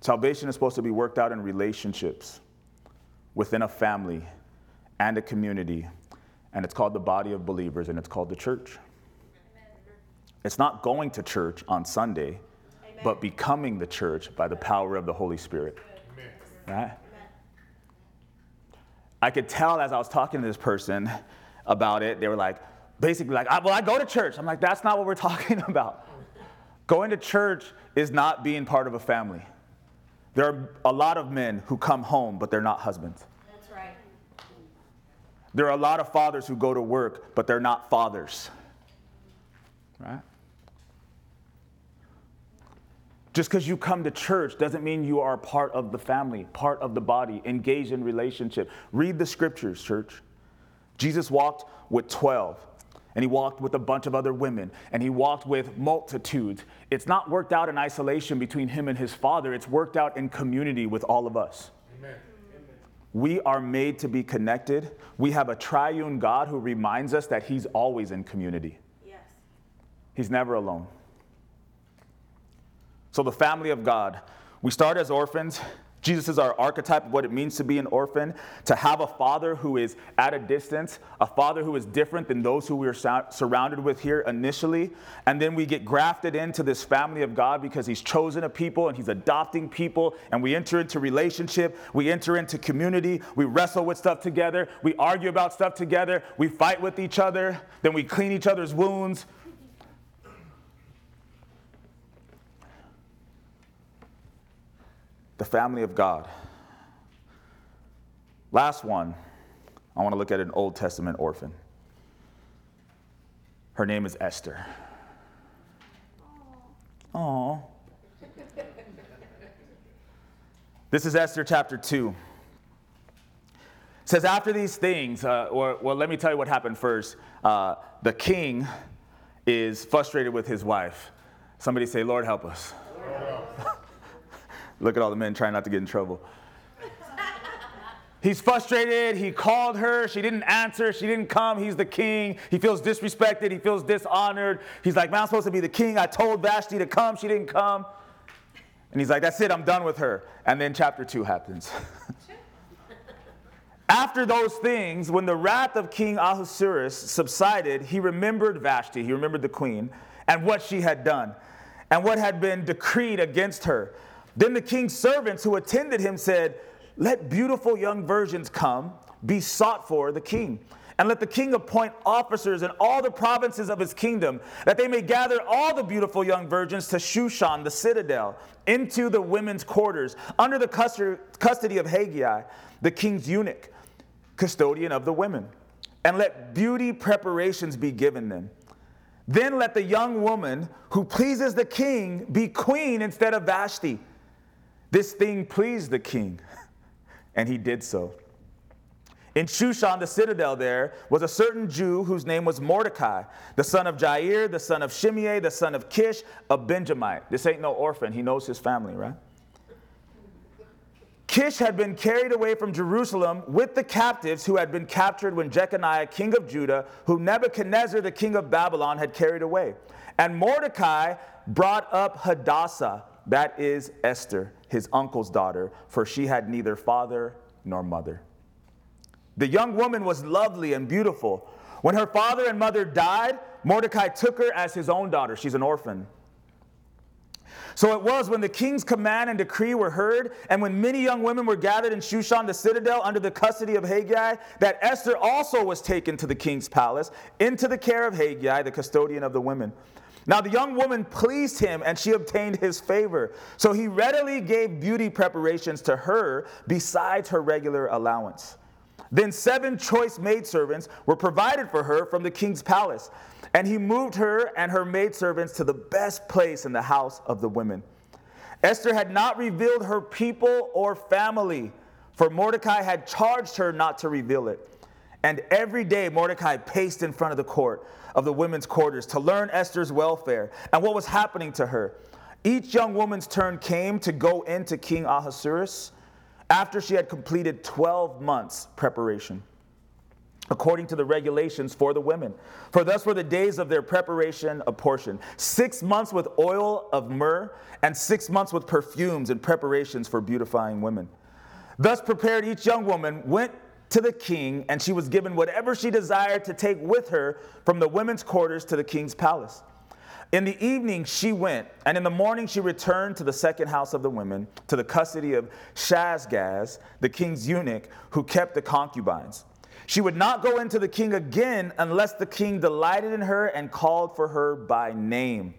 Salvation is supposed to be worked out in relationships within a family and a community, and it's called the body of believers, and it's called the church. It's not going to church on Sunday, Amen. but becoming the church by the power of the Holy Spirit. Amen. Right? I could tell as I was talking to this person about it, they were like, basically like, well, I go to church. I'm like, that's not what we're talking about. Going to church is not being part of a family. There are a lot of men who come home, but they're not husbands. That's right. There are a lot of fathers who go to work, but they're not fathers. Right? Just because you come to church doesn't mean you are part of the family, part of the body, engaged in relationship. Read the scriptures, church. Jesus walked with 12 and he walked with a bunch of other women, and he walked with multitudes. It's not worked out in isolation between him and his father, it's worked out in community with all of us. Amen. We are made to be connected. We have a triune God who reminds us that he's always in community. Yes. He's never alone. So, the family of God, we start as orphans Jesus is our archetype of what it means to be an orphan, to have a father who is at a distance, a father who is different than those who we are surrounded with here initially. And then we get grafted into this family of God because he's chosen a people and he's adopting people. And we enter into relationship, we enter into community, we wrestle with stuff together, we argue about stuff together, we fight with each other, then we clean each other's wounds, the family of God. Last one, I want to look at an Old Testament orphan. Her name is Esther. Aww. this is Esther chapter 2. It says, After these things, uh, or, well, let me tell you what happened first. Uh, the king is frustrated with his wife. Somebody say, Lord, help us. Look at all the men trying not to get in trouble. He's frustrated. He called her. She didn't answer. She didn't come. He's the king. He feels disrespected. He feels dishonored. He's like, Man, I'm supposed to be the king. I told Vashti to come. She didn't come. And he's like, That's it. I'm done with her. And then chapter two happens. After those things, when the wrath of King Ahasuerus subsided, he remembered Vashti, he remembered the queen, and what she had done, and what had been decreed against her. Then the king's servants who attended him said, Let beautiful young virgins come, be sought for the king. And let the king appoint officers in all the provinces of his kingdom, that they may gather all the beautiful young virgins to Shushan, the citadel, into the women's quarters, under the custody of Hegai, the king's eunuch, custodian of the women. And let beauty preparations be given them. Then let the young woman who pleases the king be queen instead of Vashti this thing pleased the king, and he did so. In Shushan, the citadel, there was a certain Jew whose name was Mordecai, the son of Jair, the son of Shimei, the son of Kish, a Benjamite. This ain't no orphan. He knows his family, right? Kish had been carried away from Jerusalem with the captives who had been captured when Jeconiah, king of Judah, whom Nebuchadnezzar, the king of Babylon, had carried away. And Mordecai brought up Hadassah That is Esther, his uncle's daughter, for she had neither father nor mother. The young woman was lovely and beautiful. When her father and mother died, Mordecai took her as his own daughter. She's an orphan. So it was when the king's command and decree were heard, and when many young women were gathered in Shushan the citadel under the custody of Haggai, that Esther also was taken to the king's palace, into the care of Haggai, the custodian of the women. Now the young woman pleased him, and she obtained his favor. So he readily gave beauty preparations to her besides her regular allowance. Then seven choice maidservants were provided for her from the king's palace. And he moved her and her maidservants to the best place in the house of the women. Esther had not revealed her people or family, for Mordecai had charged her not to reveal it. And every day Mordecai paced in front of the court of the women's quarters to learn Esther's welfare and what was happening to her. Each young woman's turn came to go into King Ahasuerus after she had completed 12 months preparation according to the regulations for the women. For thus were the days of their preparation apportioned six months with oil of myrrh, and six months with perfumes and preparations for beautifying women. Thus prepared each young woman went to the king, and she was given whatever she desired to take with her from the women's quarters to the king's palace. In the evening she went, and in the morning she returned to the second house of the women, to the custody of Shashgaz, the king's eunuch, who kept the concubines. She would not go into the king again unless the king delighted in her and called for her by name.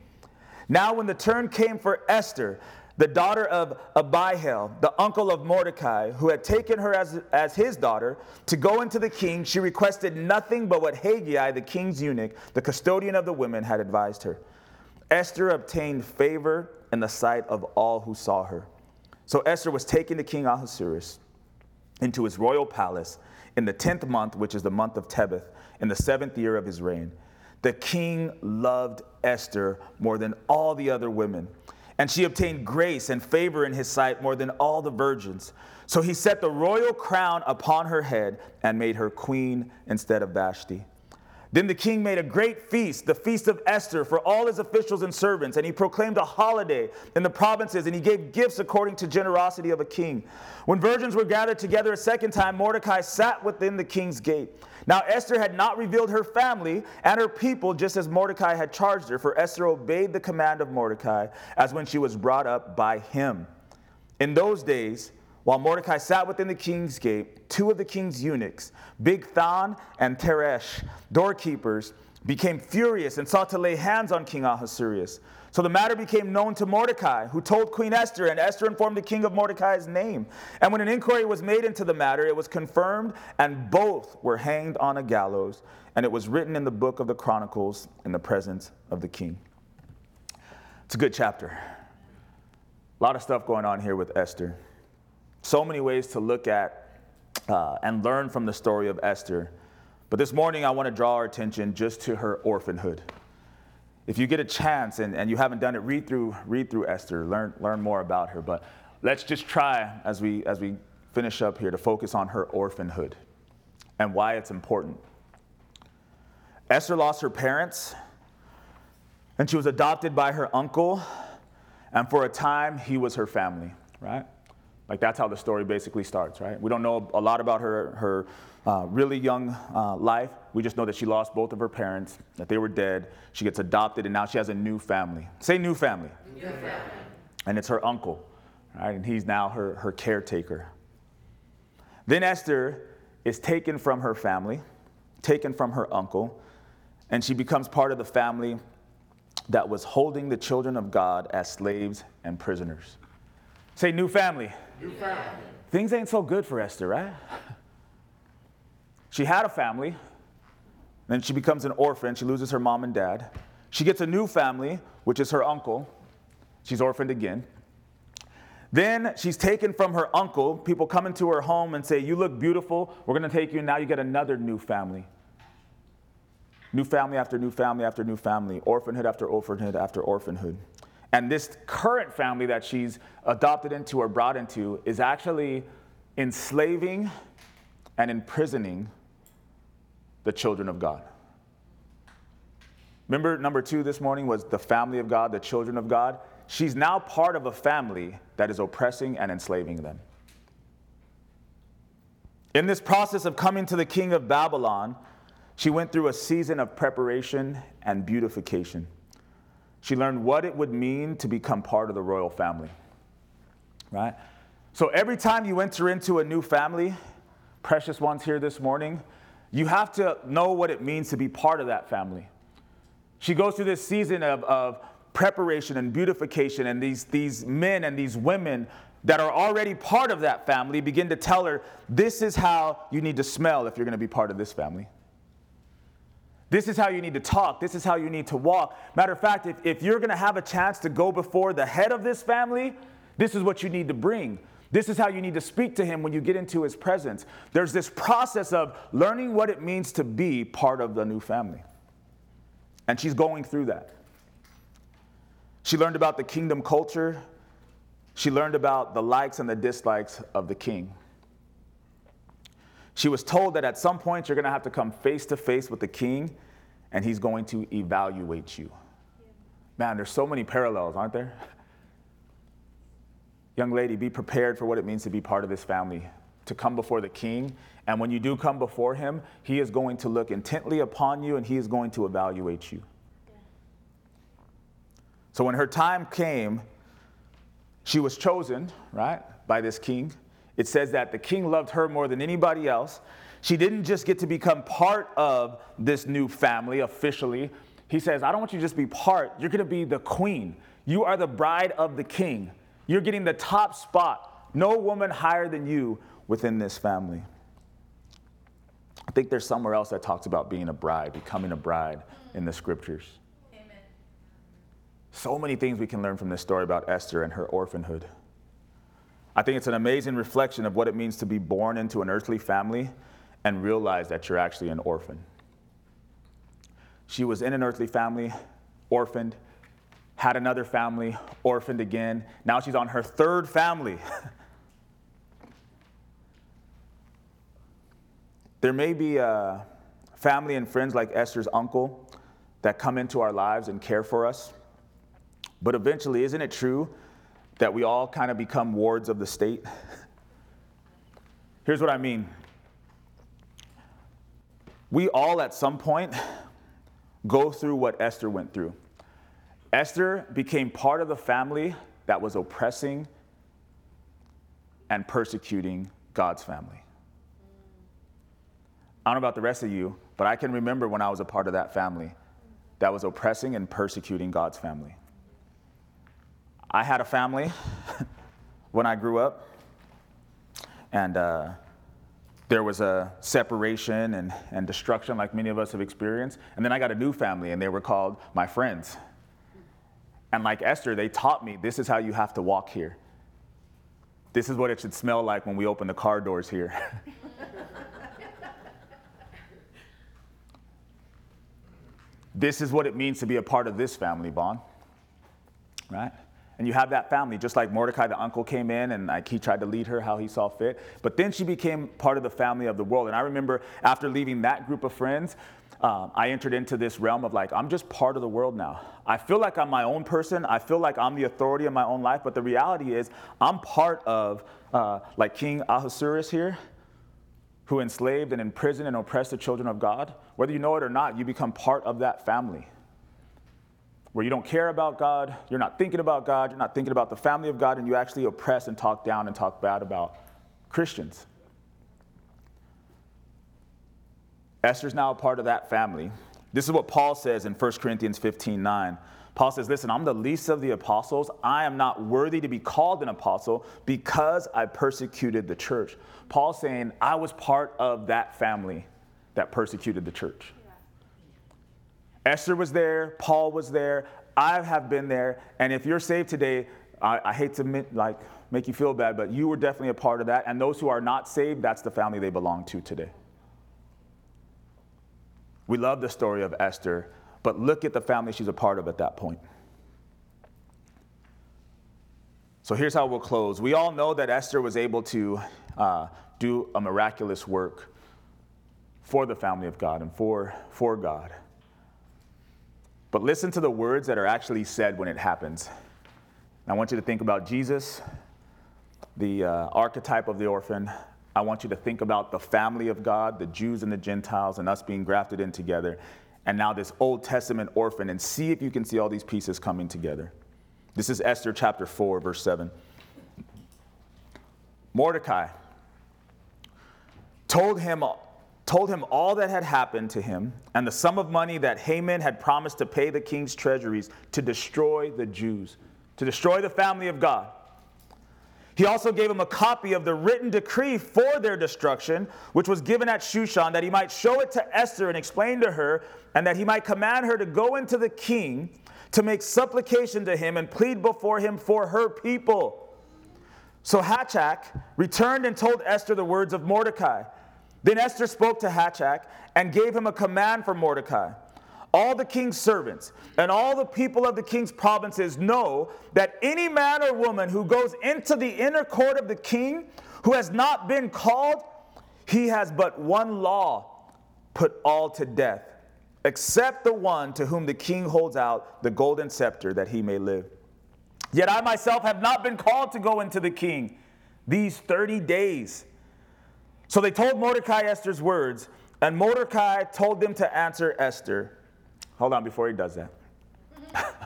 Now, when the turn came for Esther, the daughter of Abihail, the uncle of Mordecai, who had taken her as, as his daughter, to go into the king, she requested nothing but what Haggai, the king's eunuch, the custodian of the women, had advised her. Esther obtained favor in the sight of all who saw her. So Esther was taken to King Ahasuerus into his royal palace in the tenth month, which is the month of Tebeth, in the seventh year of his reign. The king loved Esther more than all the other women, and she obtained grace and favor in his sight more than all the virgins. So he set the royal crown upon her head and made her queen instead of Vashti. Then the king made a great feast, the feast of Esther, for all his officials and servants, and he proclaimed a holiday in the provinces, and he gave gifts according to generosity of a king. When virgins were gathered together a second time, Mordecai sat within the king's gate. Now Esther had not revealed her family and her people, just as Mordecai had charged her, for Esther obeyed the command of Mordecai, as when she was brought up by him. In those days, while Mordecai sat within the king's gate, two of the king's eunuchs, Bigthan and Teresh, doorkeepers, became furious and sought to lay hands on King Ahasuerus. So the matter became known to Mordecai, who told Queen Esther, and Esther informed the king of Mordecai's name. And when an inquiry was made into the matter, it was confirmed, and both were hanged on a gallows. And it was written in the book of the Chronicles in the presence of the king. It's a good chapter. A lot of stuff going on here with Esther. So many ways to look at uh, and learn from the story of Esther. But this morning, I want to draw our attention just to her orphanhood. If you get a chance and, and you haven't done it, read through, read through Esther, learn, learn more about her. But let's just try as we, as we finish up here to focus on her orphanhood and why it's important. Esther lost her parents, and she was adopted by her uncle, and for a time, he was her family, right? Like that's how the story basically starts, right? We don't know a lot about her, her uh, really young uh, life. We just know that she lost both of her parents, that they were dead. She gets adopted, and now she has a new family. Say new family. New family. And it's her uncle, right? And he's now her, her caretaker. Then Esther is taken from her family, taken from her uncle, and she becomes part of the family that was holding the children of God as slaves and prisoners. Say new family. Things ain't so good for Esther, right? She had a family, then she becomes an orphan. She loses her mom and dad. She gets a new family, which is her uncle. She's orphaned again. Then she's taken from her uncle. People come into her home and say, You look beautiful. We're going to take you. And now you get another new family. New family after new family after new family. Orphanhood after orphanhood after orphanhood. And this current family that she's adopted into or brought into is actually enslaving and imprisoning the children of God. Remember, number two this morning was the family of God, the children of God. she's now part of a family that is oppressing and enslaving them. In this process of coming to the king of Babylon, she went through a season of preparation and beautification. She learned what it would mean to become part of the royal family. Right? So every time you enter into a new family, precious ones here this morning, you have to know what it means to be part of that family. She goes through this season of, of preparation and beautification, and these, these men and these women that are already part of that family begin to tell her, This is how you need to smell if you're going to be part of this family. This is how you need to talk. This is how you need to walk. Matter of fact, if, if you're going to have a chance to go before the head of this family, this is what you need to bring. This is how you need to speak to him when you get into his presence. There's this process of learning what it means to be part of the new family. And she's going through that. She learned about the kingdom culture. She learned about the likes and the dislikes of the king. She was told that at some point you're going to have to come face to face with the king and he's going to evaluate you. Man, there's so many parallels, aren't there? Young lady, be prepared for what it means to be part of this family, to come before the king. And when you do come before him, he is going to look intently upon you and he is going to evaluate you. So when her time came, she was chosen, right, by this king. It says that the king loved her more than anybody else. She didn't just get to become part of this new family officially. He says, I don't want you to just be part, you're going to be the queen. You are the bride of the king. You're getting the top spot. No woman higher than you within this family. I think there's somewhere else that talks about being a bride, becoming a bride in the scriptures. Amen. So many things we can learn from this story about Esther and her orphanhood. I think it's an amazing reflection of what it means to be born into an earthly family and realize that you're actually an orphan. She was in an earthly family, orphaned, had another family, orphaned again. Now she's on her third family. there may be a family and friends like Esther's uncle that come into our lives and care for us. But eventually, isn't it true that we all kind of become wards of the state? Here's what I mean. We all, at some point, go through what Esther went through. Esther became part of the family that was oppressing and persecuting God's family. I don't know about the rest of you, but I can remember when I was a part of that family that was oppressing and persecuting God's family. I had a family when I grew up, and uh, there was a separation and, and destruction like many of us have experienced. And then I got a new family, and they were called my friends. And like Esther, they taught me this is how you have to walk here. This is what it should smell like when we open the car doors here. this is what it means to be a part of this family, Bond. Right? And you have that family, just like Mordecai, the uncle came in and like he tried to lead her how he saw fit. But then she became part of the family of the world. And I remember after leaving that group of friends, um, I entered into this realm of like, I'm just part of the world now. I feel like I'm my own person. I feel like I'm the authority in my own life. But the reality is, I'm part of, uh, like King Ahasuerus here, who enslaved and imprisoned and oppressed the children of God. Whether you know it or not, you become part of that family. Where you don't care about God, you're not thinking about God, you're not thinking about the family of God, and you actually oppress and talk down and talk bad about Christians. Esther's now a part of that family. This is what Paul says in 1 Corinthians 15 9. Paul says, Listen, I'm the least of the apostles. I am not worthy to be called an apostle because I persecuted the church. Paul saying, I was part of that family that persecuted the church. Esther was there, Paul was there, I have been there, and if you're saved today, I, I hate to like make you feel bad, but you were definitely a part of that. And those who are not saved, that's the family they belong to today. We love the story of Esther, but look at the family she's a part of at that point. So here's how we'll close. We all know that Esther was able to uh, do a miraculous work for the family of God and for, for God. But listen to the words that are actually said when it happens. I want you to think about Jesus, the uh, archetype of the orphan. I want you to think about the family of God, the Jews and the Gentiles, and us being grafted in together. And now this Old Testament orphan, and see if you can see all these pieces coming together. This is Esther chapter 4, verse 7. Mordecai told him, told him all that had happened to him and the sum of money that Haman had promised to pay the king's treasuries to destroy the Jews, to destroy the family of God. He also gave him a copy of the written decree for their destruction, which was given at Shushan, that he might show it to Esther and explain to her, and that he might command her to go into the king to make supplication to him and plead before him for her people. So Hatshak returned and told Esther the words of Mordecai. Then Esther spoke to Hatshak and gave him a command for Mordecai. All the king's servants and all the people of the king's provinces know that any man or woman who goes into the inner court of the king who has not been called, he has but one law put all to death, except the one to whom the king holds out the golden scepter that he may live. Yet I myself have not been called to go into the king these 30 days. So they told Mordecai Esther's words, and Mordecai told them to answer Esther. Hold on before he does that.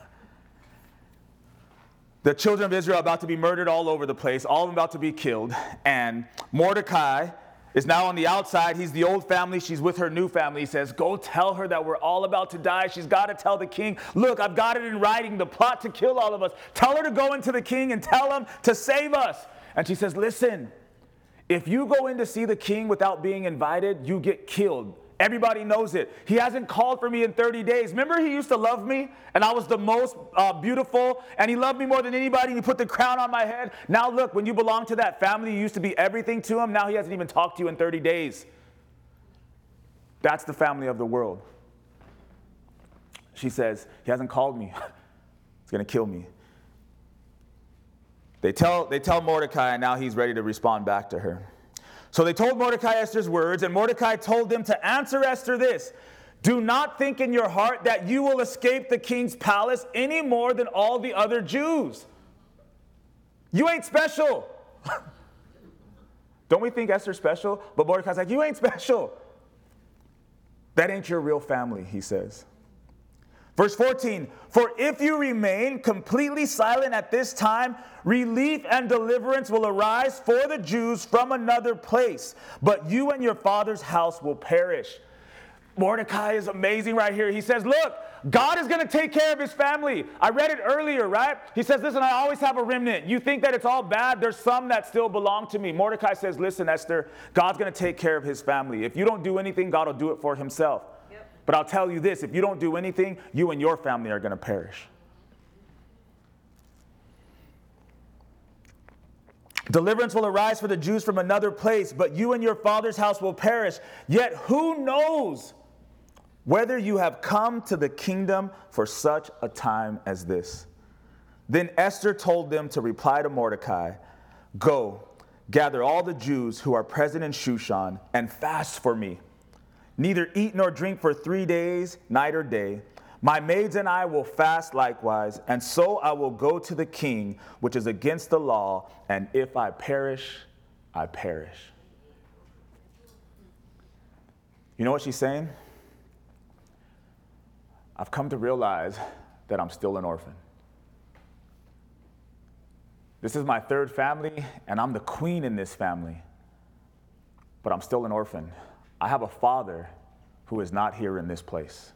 the children of Israel are about to be murdered all over the place, all of them about to be killed. And Mordecai is now on the outside. He's the old family. She's with her new family. He says, Go tell her that we're all about to die. She's got to tell the king, Look, I've got it in writing, the plot to kill all of us. Tell her to go into the king and tell him to save us. And she says, Listen, if you go in to see the king without being invited, you get killed. Everybody knows it. He hasn't called for me in 30 days. Remember, he used to love me, and I was the most uh, beautiful, and he loved me more than anybody, and he put the crown on my head. Now, look, when you belong to that family, you used to be everything to him. Now he hasn't even talked to you in 30 days. That's the family of the world. She says, He hasn't called me. He's going to kill me. They tell, they tell Mordecai, and now he's ready to respond back to her. So they told Mordecai Esther's words, and Mordecai told them to answer Esther this Do not think in your heart that you will escape the king's palace any more than all the other Jews. You ain't special. Don't we think Esther's special? But Mordecai's like, You ain't special. That ain't your real family, he says. Verse 14, for if you remain completely silent at this time, relief and deliverance will arise for the Jews from another place, but you and your father's house will perish. Mordecai is amazing right here. He says, Look, God is going to take care of his family. I read it earlier, right? He says, Listen, I always have a remnant. You think that it's all bad? There's some that still belong to me. Mordecai says, Listen, Esther, God's going to take care of his family. If you don't do anything, God will do it for himself. But I'll tell you this if you don't do anything, you and your family are going to perish. Deliverance will arise for the Jews from another place, but you and your father's house will perish. Yet who knows whether you have come to the kingdom for such a time as this? Then Esther told them to reply to Mordecai Go, gather all the Jews who are present in Shushan and fast for me neither eat nor drink for three days, night or day. My maids and I will fast likewise, and so I will go to the king, which is against the law, and if I perish, I perish. You know what she's saying? I've come to realize that I'm still an orphan. This is my third family, and I'm the queen in this family, but I'm still an orphan. I have a father who is not here in this place.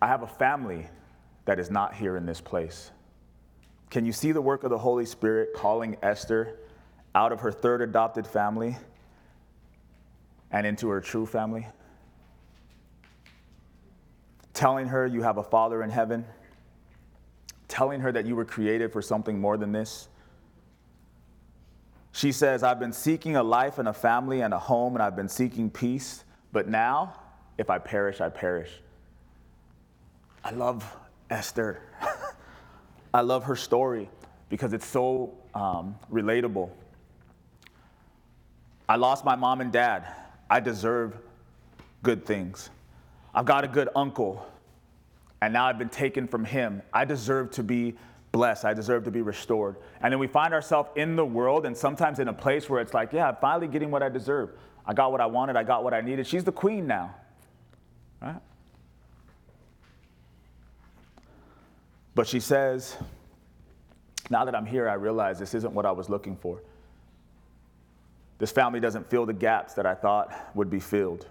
I have a family that is not here in this place. Can you see the work of the Holy Spirit calling Esther out of her third adopted family and into her true family? Telling her you have a father in heaven, telling her that you were created for something more than this she says, I've been seeking a life and a family and a home, and I've been seeking peace, but now, if I perish, I perish. I love Esther. I love her story because it's so um, relatable. I lost my mom and dad. I deserve good things. I've got a good uncle, and now I've been taken from him. I deserve to be blessed. I deserve to be restored. And then we find ourselves in the world and sometimes in a place where it's like, yeah, I'm finally getting what I deserve. I got what I wanted, I got what I needed. She's the queen now. Right? But she says, now that I'm here, I realize this isn't what I was looking for. This family doesn't fill the gaps that I thought would be filled.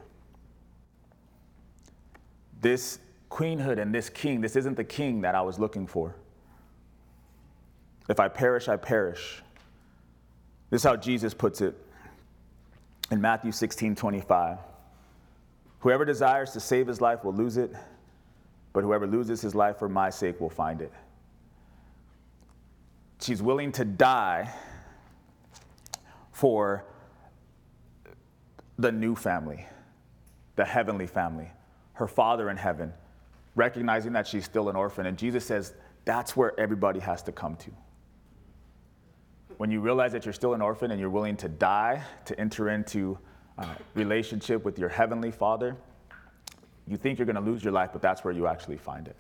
This queenhood and this king, this isn't the king that I was looking for. If I perish, I perish. This is how Jesus puts it in Matthew 16 25. Whoever desires to save his life will lose it, but whoever loses his life for my sake will find it. She's willing to die for the new family, the heavenly family, her father in heaven, recognizing that she's still an orphan. And Jesus says that's where everybody has to come to. When you realize that you're still an orphan and you're willing to die to enter into uh, relationship with your heavenly father, you think you're going to lose your life, but that's where you actually find it.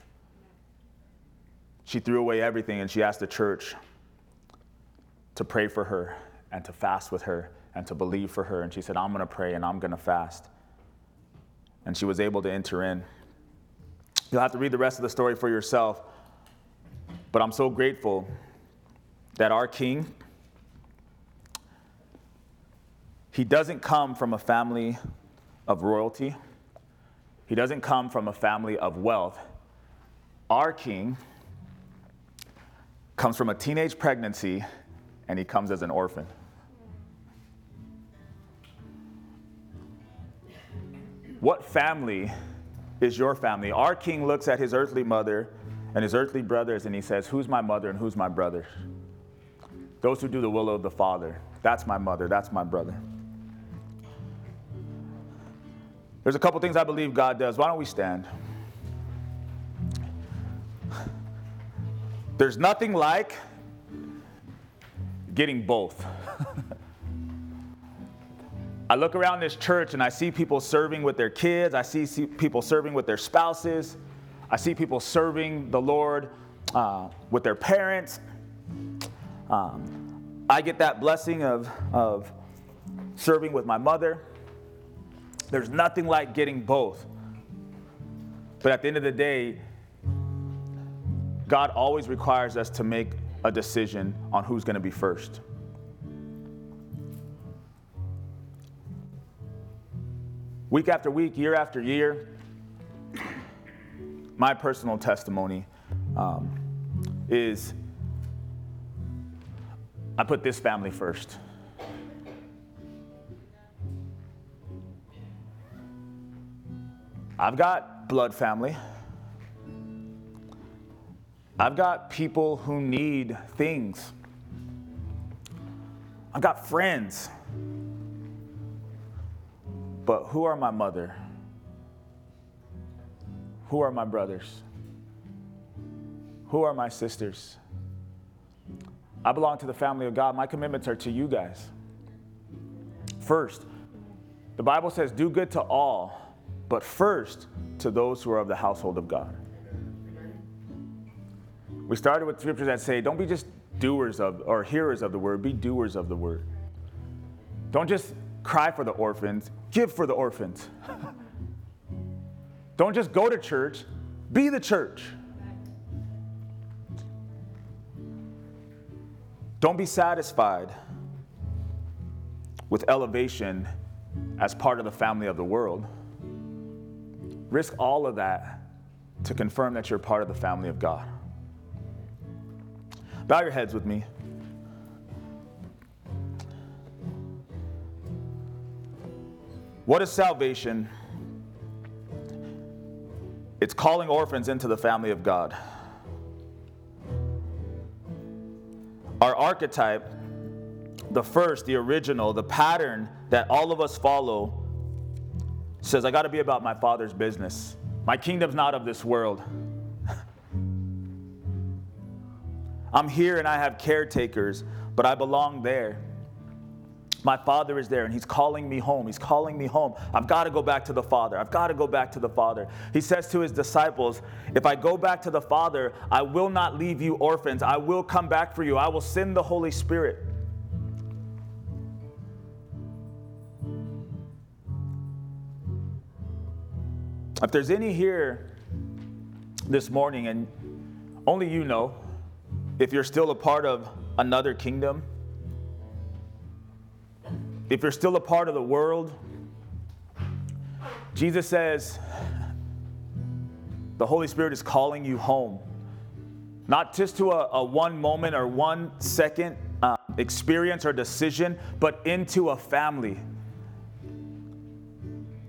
She threw away everything and she asked the church to pray for her and to fast with her and to believe for her. And she said, I'm going to pray and I'm going to fast. And she was able to enter in. You'll have to read the rest of the story for yourself. But I'm so grateful that our king, he doesn't come from a family of royalty. He doesn't come from a family of wealth. Our king comes from a teenage pregnancy and he comes as an orphan. What family is your family? Our king looks at his earthly mother and his earthly brothers and he says, Who's my mother and who's my brother? Those who do the will of the Father. That's my mother, that's my brother. There's a couple things I believe God does. Why don't we stand? There's nothing like getting both. I look around this church and I see people serving with their kids, I see, see people serving with their spouses, I see people serving the Lord uh, with their parents. Um, I get that blessing of, of serving with my mother. There's nothing like getting both. But at the end of the day, God always requires us to make a decision on who's going to be first. Week after week, year after year, my personal testimony um, is I put this family first. I've got blood family. I've got people who need things. I've got friends. But who are my mother? Who are my brothers? Who are my sisters? I belong to the family of God. My commitments are to you guys. First, the Bible says, do good to all, but first to those who are of the household of God. We started with scriptures that say, don't be just doers of or hearers of the word, be doers of the word. Don't just cry for the orphans, give for the orphans. Don't just go to church, be the church. Don't be satisfied with elevation as part of the family of the world. Risk all of that to confirm that you're part of the family of God. Bow your heads with me. What is salvation? It's calling orphans into the family of God. Our archetype, the first, the original, the pattern that all of us follow, says, I got to be about my father's business. My kingdom's not of this world. I'm here and I have caretakers, but I belong there. My Father is there and He's calling me home. He's calling me home. I've got to go back to the Father. I've got to go back to the Father. He says to His disciples, If I go back to the Father, I will not leave you orphans. I will come back for you. I will send the Holy Spirit. If there's any here this morning, and only you know, if you're still a part of another kingdom, if you're still a part of the world, Jesus says the Holy Spirit is calling you home. Not just to a, a one moment or one second uh, experience or decision, but into a family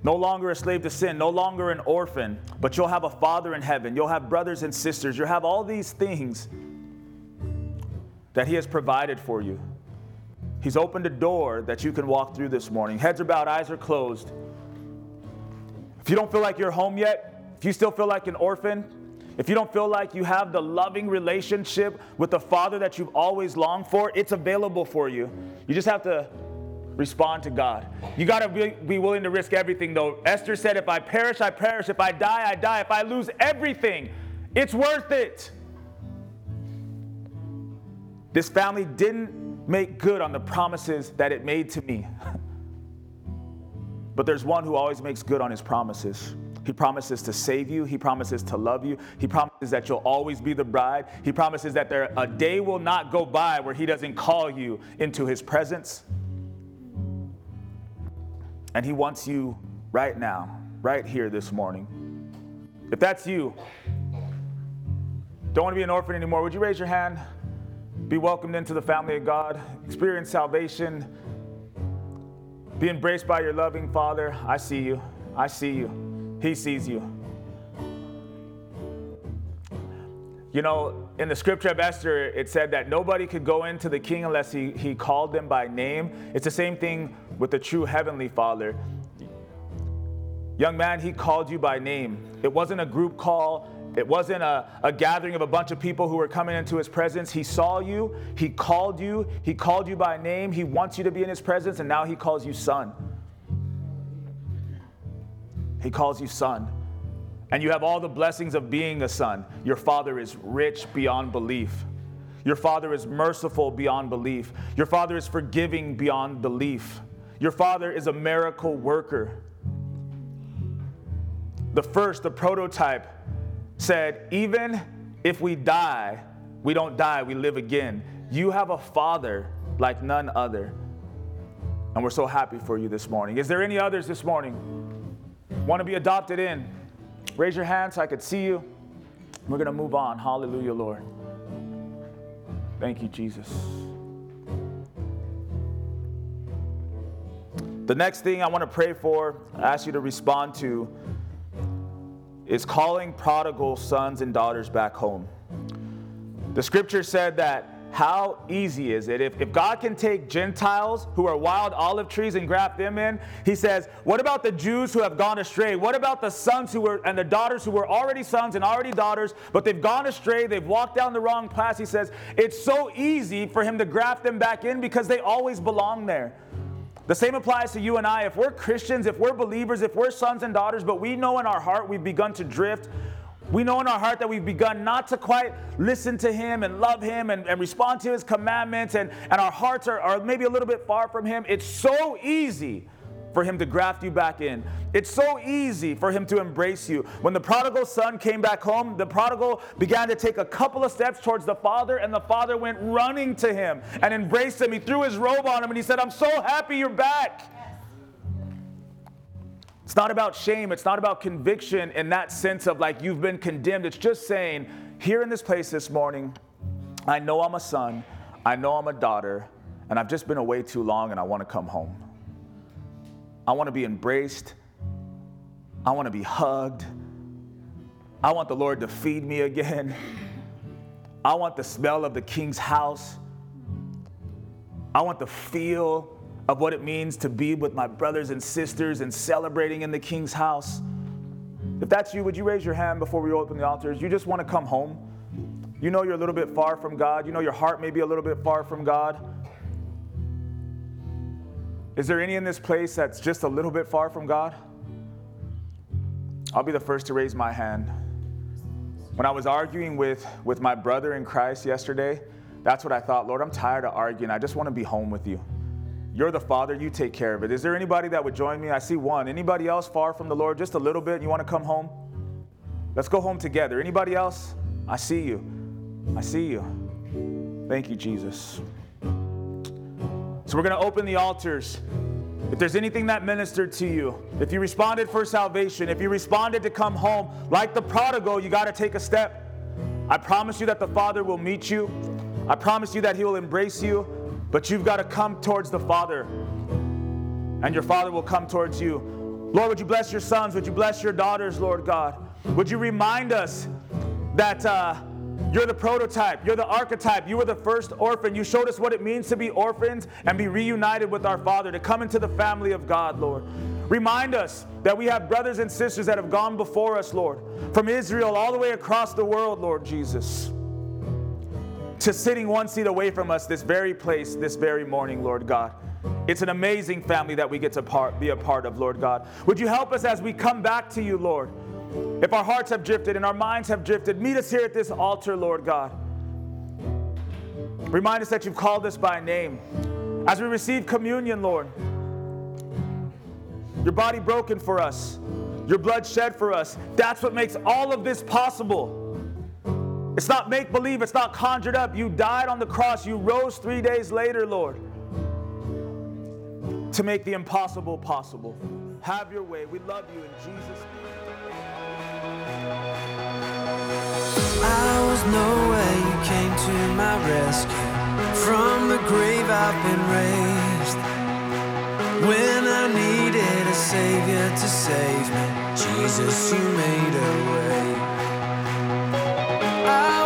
no longer a slave to sin, no longer an orphan, but you'll have a father in heaven. You'll have brothers and sisters. You'll have all these things that He has provided for you. He's opened a door that you can walk through this morning. Heads are bowed, eyes are closed. If you don't feel like you're home yet, if you still feel like an orphan, if you don't feel like you have the loving relationship with the Father that you've always longed for, it's available for you. You just have to respond to God. You got to be, be, willing to risk everything, though. Esther said, If I perish, I perish. If I die, I die. If I lose everything, it's worth it. This family didn't make good on the promises that it made to me. but there's one who always makes good on his promises. He promises to save you. He promises to love you. He promises that you'll always be the bride. He promises that there a day will not go by where he doesn't call you into his presence. And He wants you right now, right here this morning. If that's you, don't want to be an orphan anymore, would you raise your hand? Be welcomed into the family of God, experience salvation, be embraced by your loving Father. I see you. I see you. He sees you. You know, in the scripture of Esther, it said that nobody could go into the king unless he, he called them by name. It's the same thing with the true heavenly Father. Young man, he called you by name. It wasn't a group call, it wasn't a, a gathering of a bunch of people who were coming into his presence. He saw you, he called you, he called you by name, he wants you to be in his presence, and now he calls you son. He calls you son. And you have all the blessings of being a son. Your father is rich beyond belief. Your father is merciful beyond belief. Your father is forgiving beyond belief. Your father is a miracle worker. The first, the prototype, said, Even if we die, we don't die, we live again. You have a father like none other. And we're so happy for you this morning. Is there any others this morning? Want to be adopted in? Raise your hand so I could see you. We're going to move on. Hallelujah, Lord. Thank you, Jesus. The next thing I want to pray for, ask you to respond to, is calling prodigal sons and daughters back home. The scripture said that how easy is it? If, if God can take Gentiles who are wild olive trees and graft them in, he says, what about the Jews who have gone astray? What about the sons who were and the daughters who were already sons and already daughters, but they've gone astray, they've walked down the wrong path? He says, it's so easy for him to graft them back in because they always belong there. The same applies to you and I. If we're Christians, if we're believers, if we're sons and daughters, but we know in our heart we've begun to drift, we know in our heart that we've begun not to quite listen to Him and love Him and, and respond to His commandments, and, and our hearts are, are maybe a little bit far from Him. It's so easy for Him to graft you back in. It's so easy for Him to embrace you. When the prodigal son came back home, the prodigal began to take a couple of steps towards the father, and the father went running to him and embraced him. He threw his robe on him and he said, I'm so happy you're back. It's not about shame. It's not about conviction in that sense of like you've been condemned. It's just saying, here in this place this morning, I know I'm a son, I know I'm a daughter, and I've just been away too long and I want to come home. I want to be embraced. I want to be hugged. I want the Lord to feed me again. I want the smell of the king's house. I want the feel of what it means to be with my brothers and sisters and celebrating in the King's house. If that's you, would you raise your hand before we open the altars? You just want to come home. You know you're a little bit far from God. You know your heart may be a little bit far from God. Is there any in this place that's just a little bit far from God? I'll be the first to raise my hand. When I was arguing with, with my brother in Christ yesterday, that's what I thought. Lord, I'm tired of arguing. I just want to be home with you. You're the Father, you take care of it. Is there anybody that would join me? I see one. Anybody else far from the Lord, just a little bit, you want to come home? Let's go home together. Anybody else? I see you. I see you. Thank you, Jesus. So we're going to open the altars. If there's anything that ministered to you, if you responded for salvation, if you responded to come home, like the prodigal, you got to take a step. I promise you that the Father will meet you. I promise you that He will embrace you, but you've got to come towards the Father, and your Father will come towards you. Lord, would you bless your sons? Would you bless your daughters, Lord God? Would you remind us that uh, you're the prototype, you're the archetype, you were the first orphan. You showed us what it means to be orphans and be reunited with our Father, to come into the family of God, Lord. Remind us that we have brothers and sisters that have gone before us, Lord, from Israel all the way across the world, Lord Jesus, to sitting one seat away from us, this very place, this very morning, Lord God. It's an amazing family that we get to part, be a part of, Lord God. Would you help us as we come back to you, Lord? If our hearts have drifted and our minds have drifted, meet us here at this altar, Lord God. Remind us that you've called us by name. As we receive communion, Lord, your body broken for us, your blood shed for us. That's what makes all of this possible. It's not make believe, it's not conjured up. You died on the cross, you rose three days later, Lord, to make the impossible possible. Have your way. We love you in Jesus' name. I was nowhere, you came to my rescue. From the grave I've been raised. When I needed a savior to save me, Jesus, you made a way. I